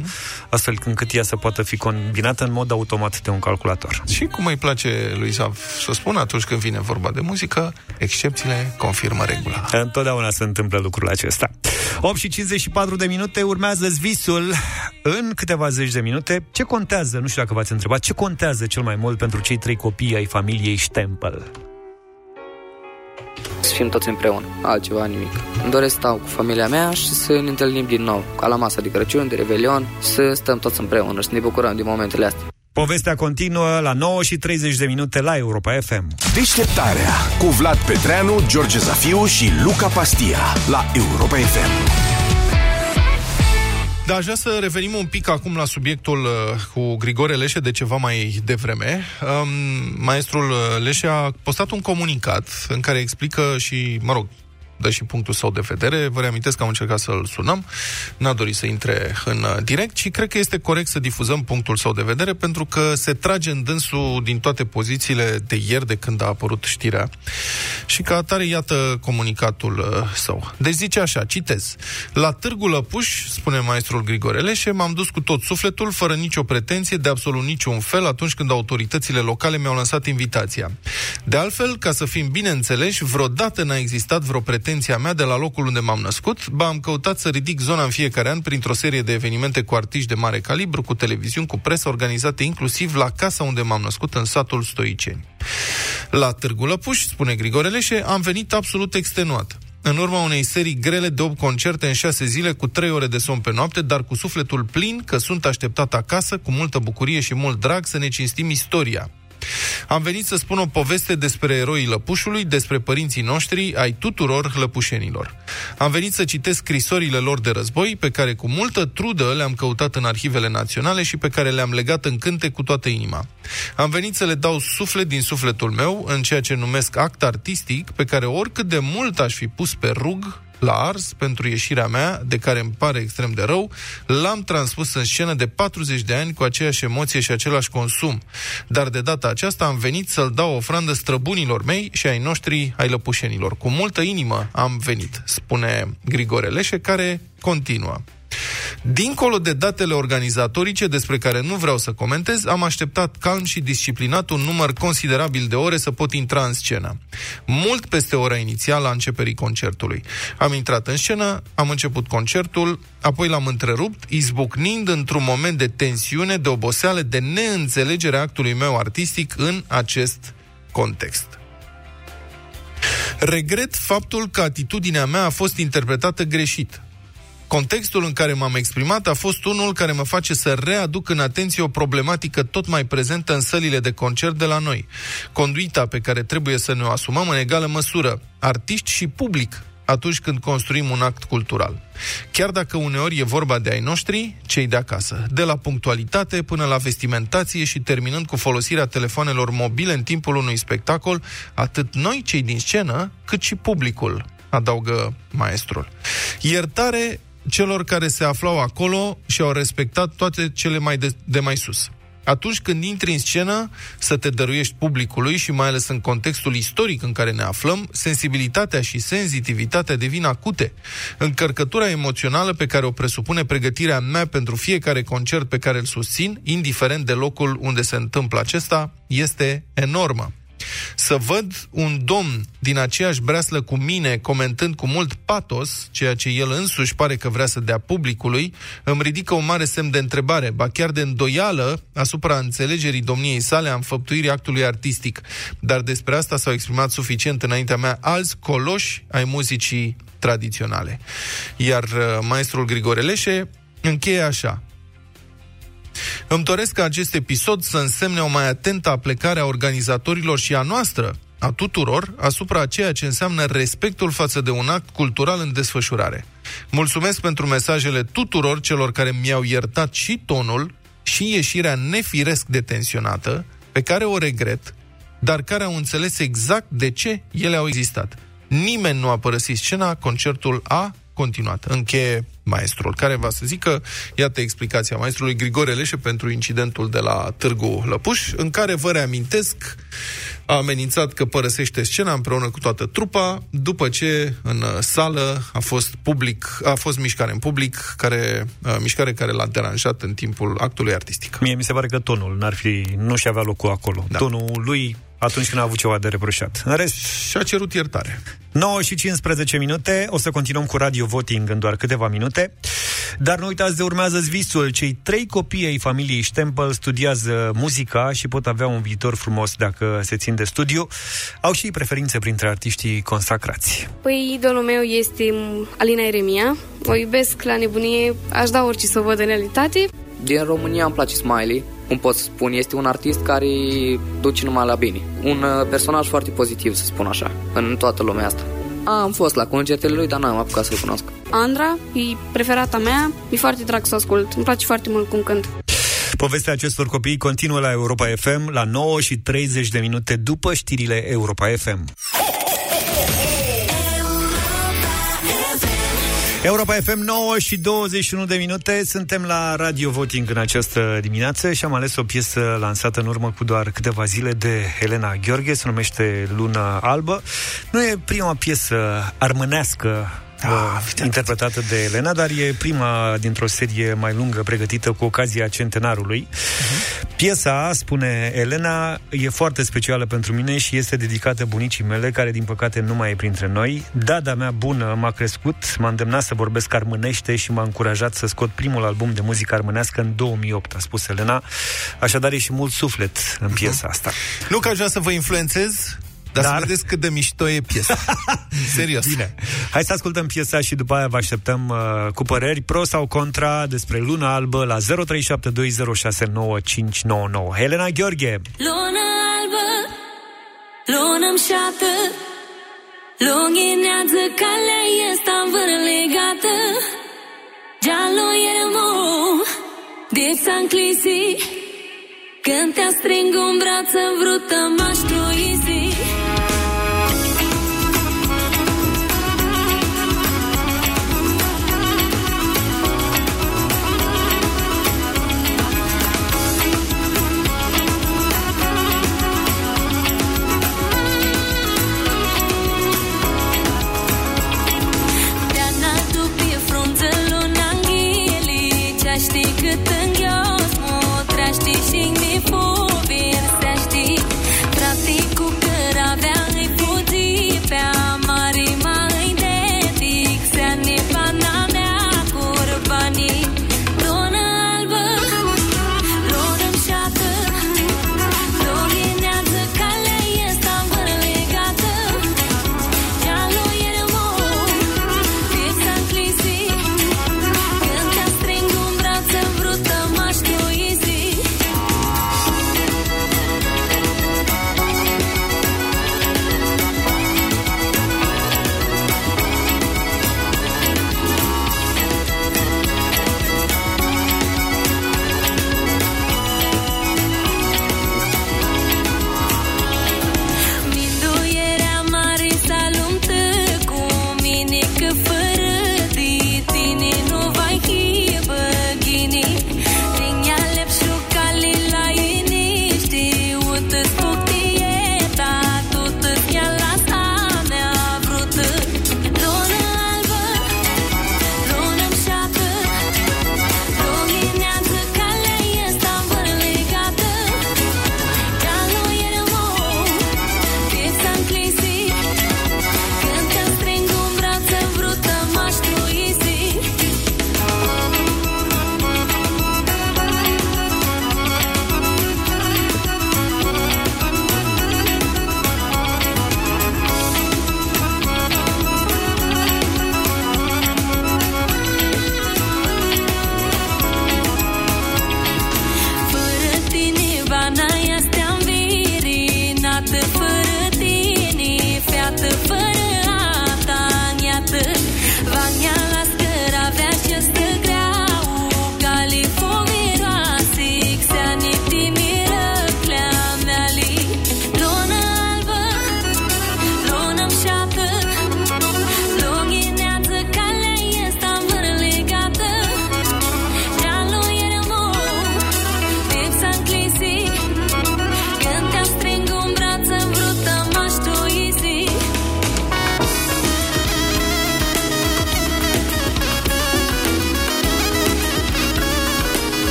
astfel încât ea să poată fi combinată în mod automat de un calculator. Și cum îi place lui Zav să spun atunci când vine vorba de muzică, excepțiile confirmă regula. Întotdeauna se întâmplă lucrul acesta. 8 și 54 de minute, urmează visul în câteva zeci de minute. Ce contează, nu știu dacă v-ați întrebat, ce contează cel mai mult pentru cei trei copii ai familiei Stempel? Să fim toți împreună, altceva nimic. Îmi doresc să stau cu familia mea și să ne întâlnim din nou, ca la masa de Crăciun, de Revelion, să stăm toți împreună și să ne bucurăm din momentele astea. Povestea continuă la 9 și 30 de minute la Europa FM. Deșteptarea cu Vlad Petreanu, George Zafiu și Luca Pastia la Europa FM. Da, aș vrea să revenim un pic acum la subiectul uh, cu Grigore Leșe de ceva mai devreme. Um, maestrul uh, Leșe a postat un comunicat în care explică și, mă rog, dă și punctul său de vedere. Vă reamintesc că am încercat să-l sunăm. N-a dorit să intre în uh, direct și cred că este corect să difuzăm punctul său de vedere pentru că se trage în dânsul din toate pozițiile de ieri de când a apărut știrea. Și ca atare, iată comunicatul uh, său. Deci zice așa, citez. La Târgu Lăpuș, spune maestrul Grigore Leșe, m-am dus cu tot sufletul, fără nicio pretenție, de absolut niciun fel, atunci când autoritățile locale mi-au lansat invitația. De altfel, ca să fim bine înțeleși, vreodată n-a existat vreo pretenție a mea de la locul unde m-am născut, ba am căutat să ridic zona în fiecare an printr-o serie de evenimente cu artiști de mare calibru, cu televiziuni, cu presă, organizate inclusiv la casa unde m-am născut, în satul Stoiceni. La Târgu Lăpuș, spune Grigore Leșe, am venit absolut extenuat. În urma unei serii grele de 8 concerte în 6 zile, cu 3 ore de somn pe noapte, dar cu sufletul plin că sunt așteptat acasă, cu multă bucurie și mult drag, să ne cinstim istoria. Am venit să spun o poveste despre eroii Lăpușului, despre părinții noștri, ai tuturor lăpușenilor. Am venit să citesc scrisorile lor de război, pe care cu multă trudă le-am căutat în arhivele naționale și pe care le-am legat în cânte cu toată inima. Am venit să le dau suflet din sufletul meu în ceea ce numesc act artistic, pe care oricât de mult aș fi pus pe rug, la ars pentru ieșirea mea, de care îmi pare extrem de rău, l-am transpus în scenă de 40 de ani cu aceeași emoție și același consum. Dar de data aceasta am venit să-l dau ofrandă străbunilor mei și ai noștri, ai lăpușenilor. Cu multă inimă am venit, spune Grigore Leșe, care continuă. Dincolo de datele organizatorice despre care nu vreau să comentez, am așteptat calm și disciplinat un număr considerabil de ore să pot intra în scenă. Mult peste ora inițială a începerii concertului. Am intrat în scenă, am început concertul, apoi l-am întrerupt, izbucnind într-un moment de tensiune, de oboseală, de neînțelegere a actului meu artistic în acest context. Regret faptul că atitudinea mea a fost interpretată greșit. Contextul în care m-am exprimat a fost unul care mă face să readuc în atenție o problematică tot mai prezentă în sălile de concert de la noi. Conduita pe care trebuie să ne o asumăm în egală măsură, artiști și public, atunci când construim un act cultural. Chiar dacă uneori e vorba de ai noștri, cei de acasă. De la punctualitate până la vestimentație și terminând cu folosirea telefonelor mobile în timpul unui spectacol, atât noi, cei din scenă, cât și publicul, adaugă maestrul. Iertare celor care se aflau acolo și au respectat toate cele mai de, de mai sus. Atunci când intri în scenă, să te dăruiești publicului și mai ales în contextul istoric în care ne aflăm, sensibilitatea și senzitivitatea devin acute. Încărcătura emoțională pe care o presupune pregătirea mea pentru fiecare concert pe care îl susțin, indiferent de locul unde se întâmplă acesta, este enormă să văd un domn din aceeași breaslă cu mine comentând cu mult patos ceea ce el însuși pare că vrea să dea publicului, îmi ridică un mare semn de întrebare, ba chiar de îndoială asupra înțelegerii domniei sale a înfăptuirii actului artistic. Dar despre asta s-au exprimat suficient înaintea mea alți coloși ai muzicii tradiționale. Iar uh, maestrul Grigore Leșe Încheie așa. Îmi doresc ca acest episod să însemne o mai atentă aplecare a organizatorilor și a noastră, a tuturor, asupra ceea ce înseamnă respectul față de un act cultural în desfășurare. Mulțumesc pentru mesajele tuturor celor care mi-au iertat și tonul și ieșirea nefiresc de tensionată, pe care o regret, dar care au înțeles exact de ce ele au existat. Nimeni nu a părăsit scena, concertul a continuat. Încheie maestrul, care va să zică, iată explicația maestrului Grigore Leșe pentru incidentul de la Târgu Lăpuș, în care vă reamintesc, a amenințat că părăsește scena împreună cu toată trupa, după ce în uh, sală a fost public, a fost mișcare în public, care, uh, mișcare care l-a deranjat în timpul actului artistic. Mie mi se pare că tonul n-ar fi, nu și avea locul acolo. Da. Tonul lui atunci când a avut ceva de reproșat. În rest... Și a cerut iertare. 9 și 15 minute, o să continuăm cu radio voting în doar câteva minute. Dar nu uitați de urmează visul. Cei trei copii ai familiei Stempel studiază muzica și pot avea un viitor frumos dacă se țin de studiu. Au și preferințe printre artiștii consacrați. Păi, idolul meu este Alina Eremia. O iubesc la nebunie, aș da orice să o văd în realitate. Din România îmi place Smiley. Cum pot să spun, este un artist care duce numai la bine. Un uh, personaj foarte pozitiv, să spun așa, în toată lumea asta. Am fost la concertele lui, dar n-am apucat să-l cunosc. Andra e preferata mea, e foarte drag să o ascult. Îmi place foarte mult cum cânt. Povestea acestor copii continuă la Europa FM la 9 și 30 de minute după știrile Europa FM. Europa FM 9 și 21 de minute. Suntem la Radio Voting în această dimineață Și am ales o piesă lansată în urmă cu doar câteva zile De Elena Gheorghe Se numește Luna Albă. Nu e prima piesă armânească uh, interpretată de Elena, dar e prima dintr-o serie mai lungă pregătită cu ocazia centenarului. Uh-huh. Piesa, spune Elena, e foarte specială pentru mine și este dedicată bunicii mele, care din păcate nu mai e printre noi. Dada mea bună m-a crescut, m-a îndemnat să vorbesc armânește și m-a încurajat să scot primul album de muzică armânească în 2008, a spus Elena. Așadar e și mult suflet în piesa asta. Nu că aș vrea să vă influențez, dar, dar... să vedeți cât de mișto e piesa. Serios. Bine. Hai să ascultăm piesa și după aia vă așteptăm uh, cu păreri pro sau contra despre Luna Albă la 0372069599. Helena Gheorghe. Luna albă, lună șată Lunghinează calea este învârligată Giallo e mo De Sanclisi Când te string un braț Vrută m-aș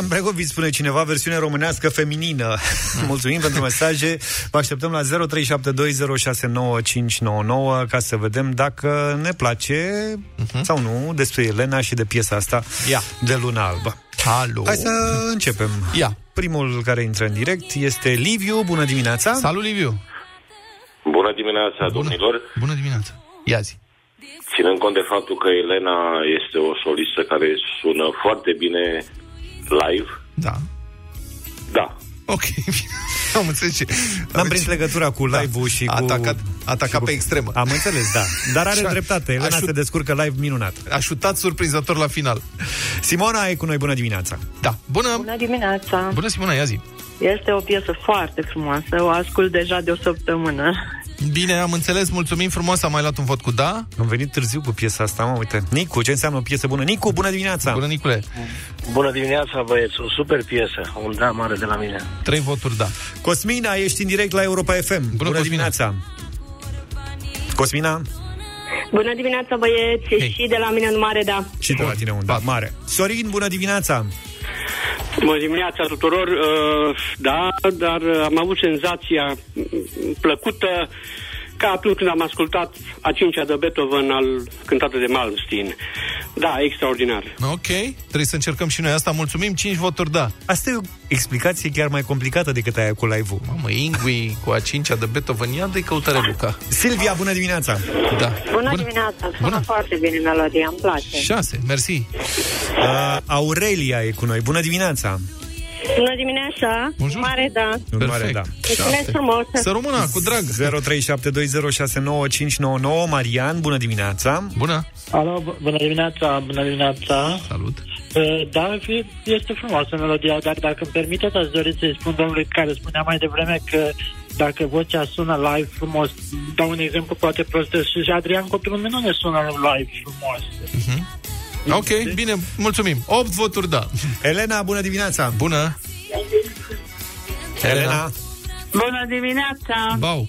Goran Bregovic spune cineva versiune românească feminină. Mulțumim pentru mesaje. Vă așteptăm la 0372069599 ca să vedem dacă ne place uh-huh. sau nu despre Elena și de piesa asta Ia. de Luna Albă. Alo. Hai să începem. Ia. Primul care intră în direct este Liviu. Bună dimineața! Salut, Liviu! Bună dimineața, domnilor! Bună dimineața! Ia zi! Ținând cont de faptul că Elena este o solistă care sună foarte bine live, Da. da. Ok, am înțeles ce... N-am prins legătura cu live-ul și cu... Atacat, atacat pe extremă. Am înțeles, da. Dar are Și a- dreptate. Elena a șut- se descurcă live minunat. A șutat surprinzător la final. Simona e cu noi. Bună dimineața! Da. Bună! Bună dimineața! Bună, Simona, ia zi. Este o piesă foarte frumoasă, o ascult deja de o săptămână. Bine, am înțeles, mulțumim frumos, am mai luat un vot cu da. Am venit târziu cu piesa asta, mă, uite. Nicu, ce înseamnă o piesă bună? Nicu, bună dimineața! Bună, Nicule! Bună dimineața, băieți, o super piesă, un da mare de la mine. Trei voturi da. Cosmina, ești în direct la Europa FM. Bună, bună Cosmina. dimineața! Cosmina? Bună dimineața, băieți, Hei. și de la mine în mare, da. Și de la tine un da mare. Sorin, bună dimineața! Bună dimineața tuturor, uh, da, dar uh, am avut senzația mm, plăcută ca atunci când am ascultat a cincea de Beethoven al cântată de Malmsteen. Da, extraordinar. Ok, trebuie să încercăm și noi asta. Mulțumim, 5 voturi da. Asta e o explicație chiar mai complicată decât aia cu live-ul. Mamă, Ingui cu a cincea de Beethoven, ia de căutare, Luca. Silvia, bună dimineața! Da. Bună, dimineața, sună foarte bine melodia, îmi place. 6, mersi. Uh, Aurelia e cu noi. Bună dimineața! Bună dimineața, Bonjour. mare, da. Un mare da. Mulțumesc frumos. Să rămână, cu drag. 0372069599 Marian, bună dimineața! Bună! Alo, bu- bună dimineața, bună dimineața. Salut. Uh, Da, fi- este frumoasă melodia, dar dacă îmi permiteți, aș dori să-i spun domnului care spunea mai devreme că dacă vocea sună live frumos, dau un exemplu poate prostesc și Adrian Copilul meu nu ne sună live frumos. Ok, bine, mulțumim. 8 voturi da. Elena, bună dimineața! Bună! Elena! Bună dimineața, Bau.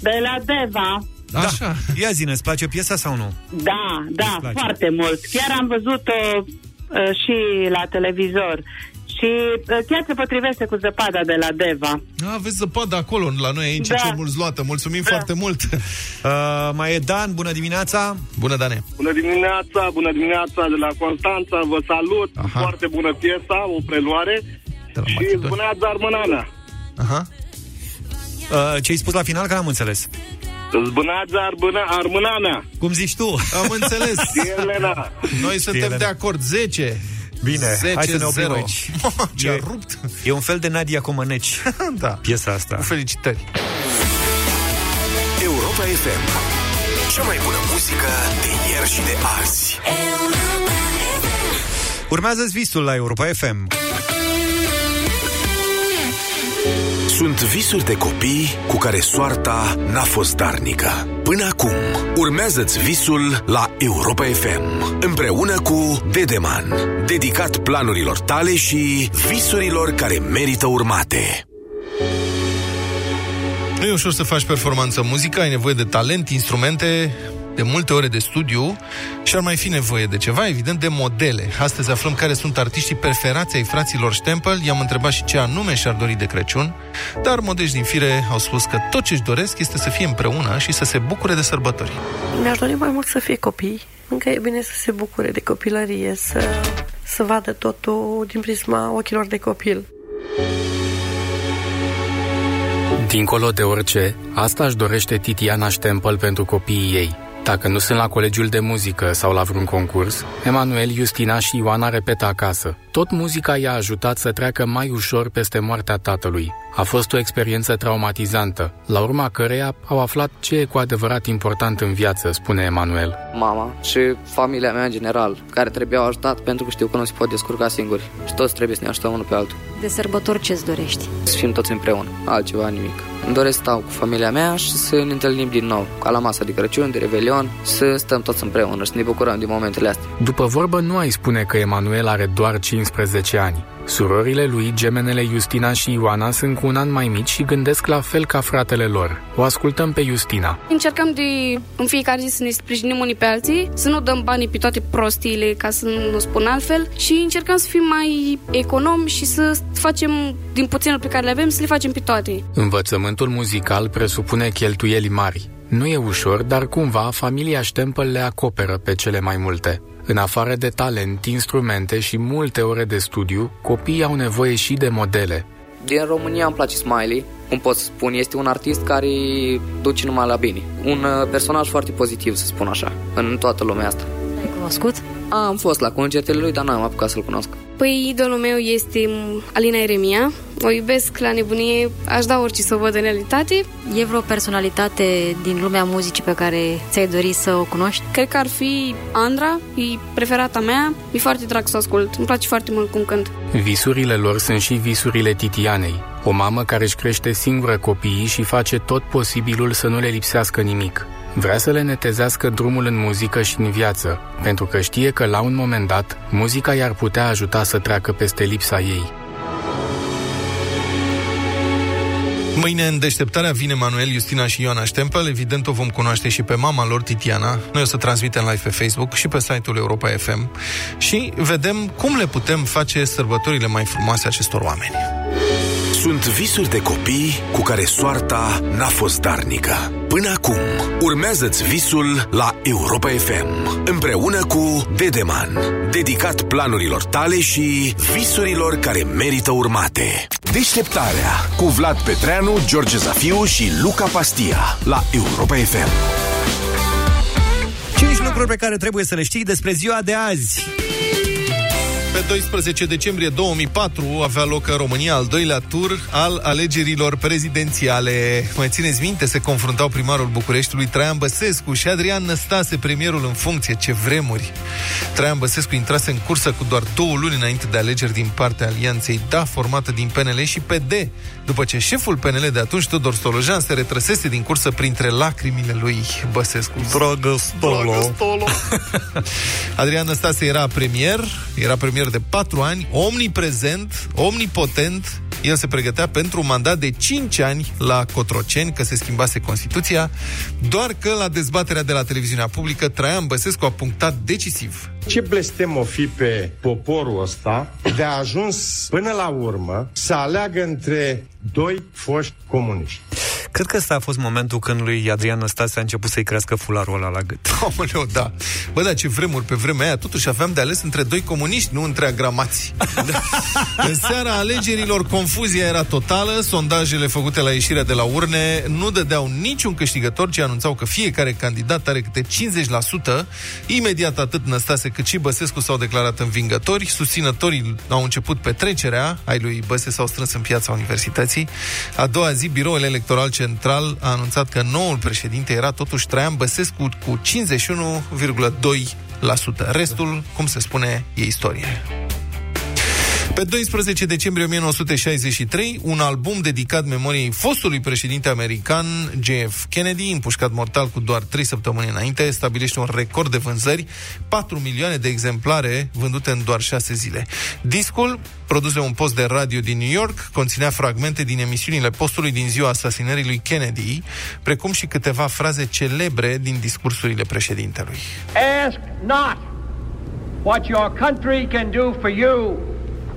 de la Deva. Așa. Da. Ia zi îți place piesa sau nu? Da, da, place. foarte mult. Chiar am văzut-o uh, și la televizor. Și uh, chiar se potrivește cu zăpada de la Deva. A, aveți zăpadă acolo, la noi aici, Da. da. cel mult zloată. Mulțumim da. foarte mult. Uh, mai e Dan, bună dimineața! Bună, Dane! Bună dimineața, bună dimineața de la Constanța, vă salut, Aha. foarte bună piesa, o preluare și zbuneața armânana. Aha. Uh, ce ai spus la final, că n-am înțeles. Zbuneața armâna, armânana. Cum zici tu? Am înțeles. Elena. Noi suntem Elena. de acord. 10. Bine, 10 hai să ne oprim 0. aici. Ce a E- rupt. E un fel de Nadia Comăneci, da. piesa asta. Cu felicitări. Europa FM. Cea mai bună muzică de ieri și de azi. Urmează visul la Europa FM. Sunt visuri de copii cu care soarta n-a fost darnică. Până acum, urmează-ți visul la Europa FM, împreună cu Dedeman, dedicat planurilor tale și visurilor care merită urmate. Nu e ușor să faci performanță în muzică, ai nevoie de talent, instrumente, de multe ore de studiu și ar mai fi nevoie de ceva, evident, de modele. Astăzi aflăm care sunt artiștii preferați ai fraților Stempel, i-am întrebat și ce anume și-ar dori de Crăciun, dar modești din fire au spus că tot ce-și doresc este să fie împreună și să se bucure de sărbători. Mi-aș dori mai mult să fie copii. Încă e bine să se bucure de copilărie, să, să vadă totul din prisma ochilor de copil. Dincolo de orice, asta își dorește Titiana Stempel pentru copiii ei. Dacă nu sunt la colegiul de muzică sau la vreun concurs, Emanuel, Justina și Ioana repetă acasă. Tot muzica i-a ajutat să treacă mai ușor peste moartea tatălui. A fost o experiență traumatizantă, la urma căreia au aflat ce e cu adevărat important în viață, spune Emanuel. Mama și familia mea în general, care trebuiau ajutat pentru că știu că nu se pot descurca singuri. Și toți trebuie să ne ajutăm unul pe altul. De sărbători ce-ți dorești? Să fim toți împreună, altceva nimic. Îmi doresc să stau cu familia mea și să ne întâlnim din nou, ca la masa de Crăciun, de Revelion, milion, să stăm toți împreună și să ne bucurăm din momentele astea. După vorbă, nu ai spune că Emanuel are doar 15 ani. Surorile lui, gemenele Justina și Ioana, sunt cu un an mai mici și gândesc la fel ca fratele lor. O ascultăm pe Justina. Încercăm de în fiecare zi să ne sprijinim unii pe alții, să nu dăm banii pe toate prostiile, ca să nu spun altfel, și încercăm să fim mai economi și să facem din puținul pe care le avem, să le facem pe toate. Învățământul muzical presupune cheltuieli mari. Nu e ușor, dar cumva familia Stempel le acoperă pe cele mai multe. În afară de talent, instrumente și multe ore de studiu, copiii au nevoie și de modele. Din România îmi place Smiley, cum pot să spun, este un artist care duce numai la bine. Un uh, personaj foarte pozitiv, să spun așa, în toată lumea asta. Ai cunoscut? Am fost la concertele lui, dar n-am apucat să-l cunosc. Păi idolul meu este m, Alina Eremia. O iubesc la nebunie, aș da orice să o văd în realitate. E vreo personalitate din lumea muzicii pe care ți-ai dori să o cunoști? Cred că ar fi Andra, e preferata mea. E foarte drag să o ascult, îmi place foarte mult cum cânt. Visurile lor sunt și visurile Titianei, o mamă care își crește singură copiii și face tot posibilul să nu le lipsească nimic. Vrea să le netezească drumul în muzică și în viață, pentru că știe că la un moment dat, muzica i-ar putea ajuta să treacă peste lipsa ei. Mâine în deșteptarea vine Manuel, Justina și Ioana Stempel. Evident o vom cunoaște și pe mama lor, Titiana. Noi o să transmitem live pe Facebook și pe site-ul Europa FM și vedem cum le putem face sărbătorile mai frumoase acestor oameni. Sunt visuri de copii cu care soarta n-a fost darnică. Până acum, urmează-ți visul la Europa FM, împreună cu Dedeman, dedicat planurilor tale și visurilor care merită urmate. Deșteptarea cu Vlad Petreanu, George Zafiu și Luca Pastia la Europa FM. 5 lucruri pe care trebuie să le știi despre ziua de azi. Pe 12 decembrie 2004 avea loc în România al doilea tur al alegerilor prezidențiale. Mai țineți minte, se confruntau primarul Bucureștiului Traian Băsescu și Adrian Năstase, premierul în funcție. Ce vremuri! Traian Băsescu intrase în cursă cu doar două luni înainte de alegeri din partea alianței DA, formată din PNL și PD, după ce șeful PNL de atunci, Tudor Stolojan, se retrăsese din cursă printre lacrimile lui Băsescu. Dragă Stolo! Stolo. Adrian Năstase era premier, era premier de patru ani, omniprezent, omnipotent. El se pregătea pentru un mandat de 5 ani la Cotroceni, că se schimbase Constituția, doar că la dezbaterea de la televiziunea publică, Traian Băsescu a punctat decisiv. Ce blestem o fi pe poporul ăsta de a ajuns până la urmă să aleagă între doi foști comuniști. Cred că ăsta a fost momentul când lui Adrian Năstase a început să-i crească fularul ăla la gât. Aoleu, da. Bă, da, ce vremuri pe vremea aia. Totuși aveam de ales între doi comuniști, nu între agramați. în seara alegerilor, confuzia era totală. Sondajele făcute la ieșirea de la urne nu dădeau niciun câștigător, ci anunțau că fiecare candidat are câte 50%. Imediat atât Năstase cât și Băsescu s-au declarat învingători. Susținătorii au început petrecerea. Ai lui Băse s-au strâns în piața universității. A doua zi, biroul electoral central a anunțat că noul președinte era totuși Traian Băsescu cu 51,2%. Restul, cum se spune, e istorie. Pe 12 decembrie 1963, un album dedicat memoriei fostului președinte american JF Kennedy, împușcat mortal cu doar 3 săptămâni înainte, stabilește un record de vânzări, 4 milioane de exemplare vândute în doar 6 zile. Discul, produs de un post de radio din New York, conținea fragmente din emisiunile postului din ziua asasinării lui Kennedy, precum și câteva fraze celebre din discursurile președintelui. Ask not what your country can do for you.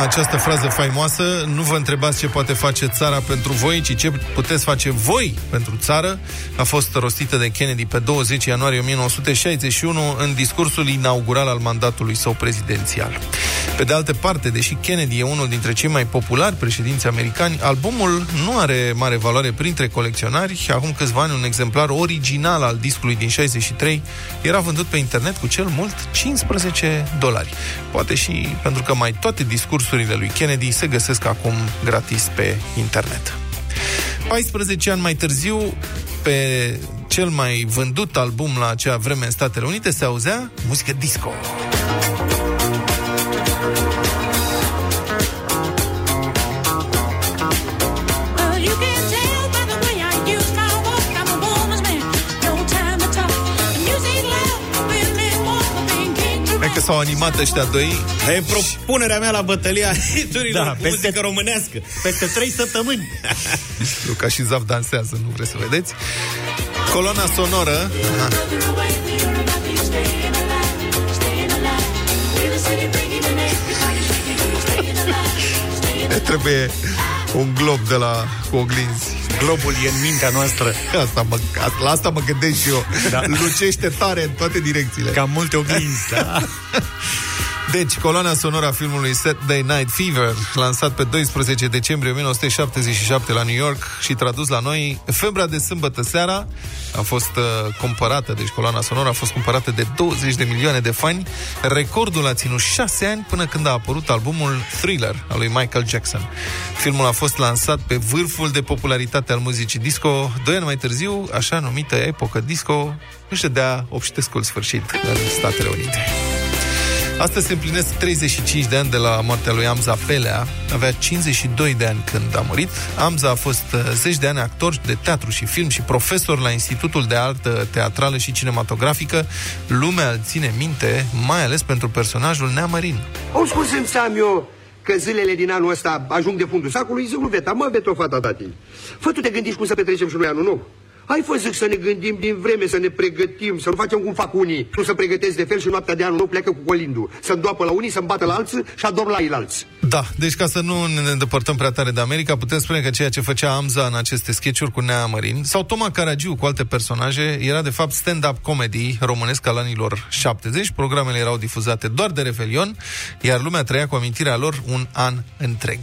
Această frază faimoasă, nu vă întrebați ce poate face țara pentru voi, ci ce puteți face voi pentru țară, a fost rostită de Kennedy pe 20 ianuarie 1961 în discursul inaugural al mandatului său prezidențial. Pe de altă parte, deși Kennedy e unul dintre cei mai populari președinți americani, albumul nu are mare valoare printre colecționari și acum câțiva ani un exemplar original al discului din 63 era vândut pe internet cu cel mult 15 dolari. Poate și pentru că mai toate discursurile lui Kennedy se găsesc acum gratis pe internet. 14 ani mai târziu, pe cel mai vândut album la acea vreme în Statele Unite se auzea muzică disco. S-au animat ăștia doi. E propunerea mea la bătălia hiturilor Da, cu peste- muzică românească. Peste trei săptămâni. Luca și Zav dansează, nu vreți să vedeți? Coloana sonoră... Aha. Ne trebuie un glob de la cu oglinzi. Globul e în mintea noastră. Asta mă, la asta mă gândesc și eu. Da. Lucește tare în toate direcțiile. Cam multe oglinzi, da? Deci, coloana sonoră a filmului Saturday Night Fever, lansat pe 12 decembrie 1977 la New York și tradus la noi, Febra de sâmbătă seara a fost uh, cumpărată, deci coloana sonoră a fost cumpărată de 20 de milioane de fani. Recordul a ținut 6 ani până când a apărut albumul Thriller al lui Michael Jackson. Filmul a fost lansat pe vârful de popularitate al muzicii disco. Doi ani mai târziu, așa numită epocă disco, își dădea obștescul sfârșit în Statele Unite. Astăzi se împlinesc 35 de ani de la moartea lui Amza Pelea. Avea 52 de ani când a murit. Amza a fost uh, zeci de ani actor de teatru și film și profesor la Institutul de Artă Teatrală și Cinematografică. Lumea îl ține minte, mai ales pentru personajul Neamărin. Auzi cum să-mi am eu că zilele din anul ăsta ajung de fundul sacului, zic lui Veta, mă, Veto, fata tati. Fă, tu te gândești cum să petrecem și noi anul nou. Hai fă, zic, să ne gândim din vreme, să ne pregătim, să nu facem cum fac unii. Tu să pregătesc de fel și noaptea de anul nou pleacă cu colindu. Să-mi doapă la unii, să-mi bată la alții și ador la alți. Da, deci ca să nu ne îndepărtăm prea tare de America, putem spune că ceea ce făcea Amza în aceste sketchuri cu Nea Mărin sau Toma Caragiu cu alte personaje era de fapt stand-up comedy românesc al anilor 70. Programele erau difuzate doar de Revelion, iar lumea trăia cu amintirea lor un an întreg.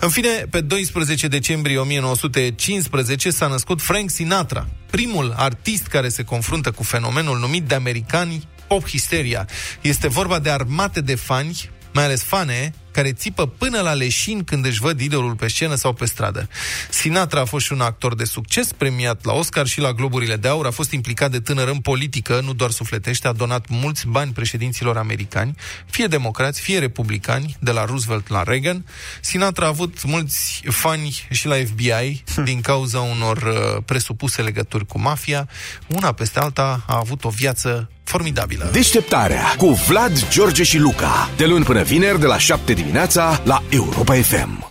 În fine, pe 12 decembrie 1915 s-a născut Frank Sinatra, primul artist care se confruntă cu fenomenul numit de americani pop histeria. Este vorba de armate de fani, mai ales fane, care țipă până la leșin când își văd idolul pe scenă sau pe stradă. Sinatra a fost și un actor de succes, premiat la Oscar și la Globurile de Aur, a fost implicat de tânăr în politică, nu doar sufletește, a donat mulți bani președinților americani, fie democrați, fie republicani, de la Roosevelt la Reagan. Sinatra a avut mulți fani și la FBI din cauza unor uh, presupuse legături cu mafia. Una peste alta a avut o viață formidabilă. Deșteptarea cu Vlad, George și Luca. De luni până vineri, de la 7 dimineața, la Europa FM.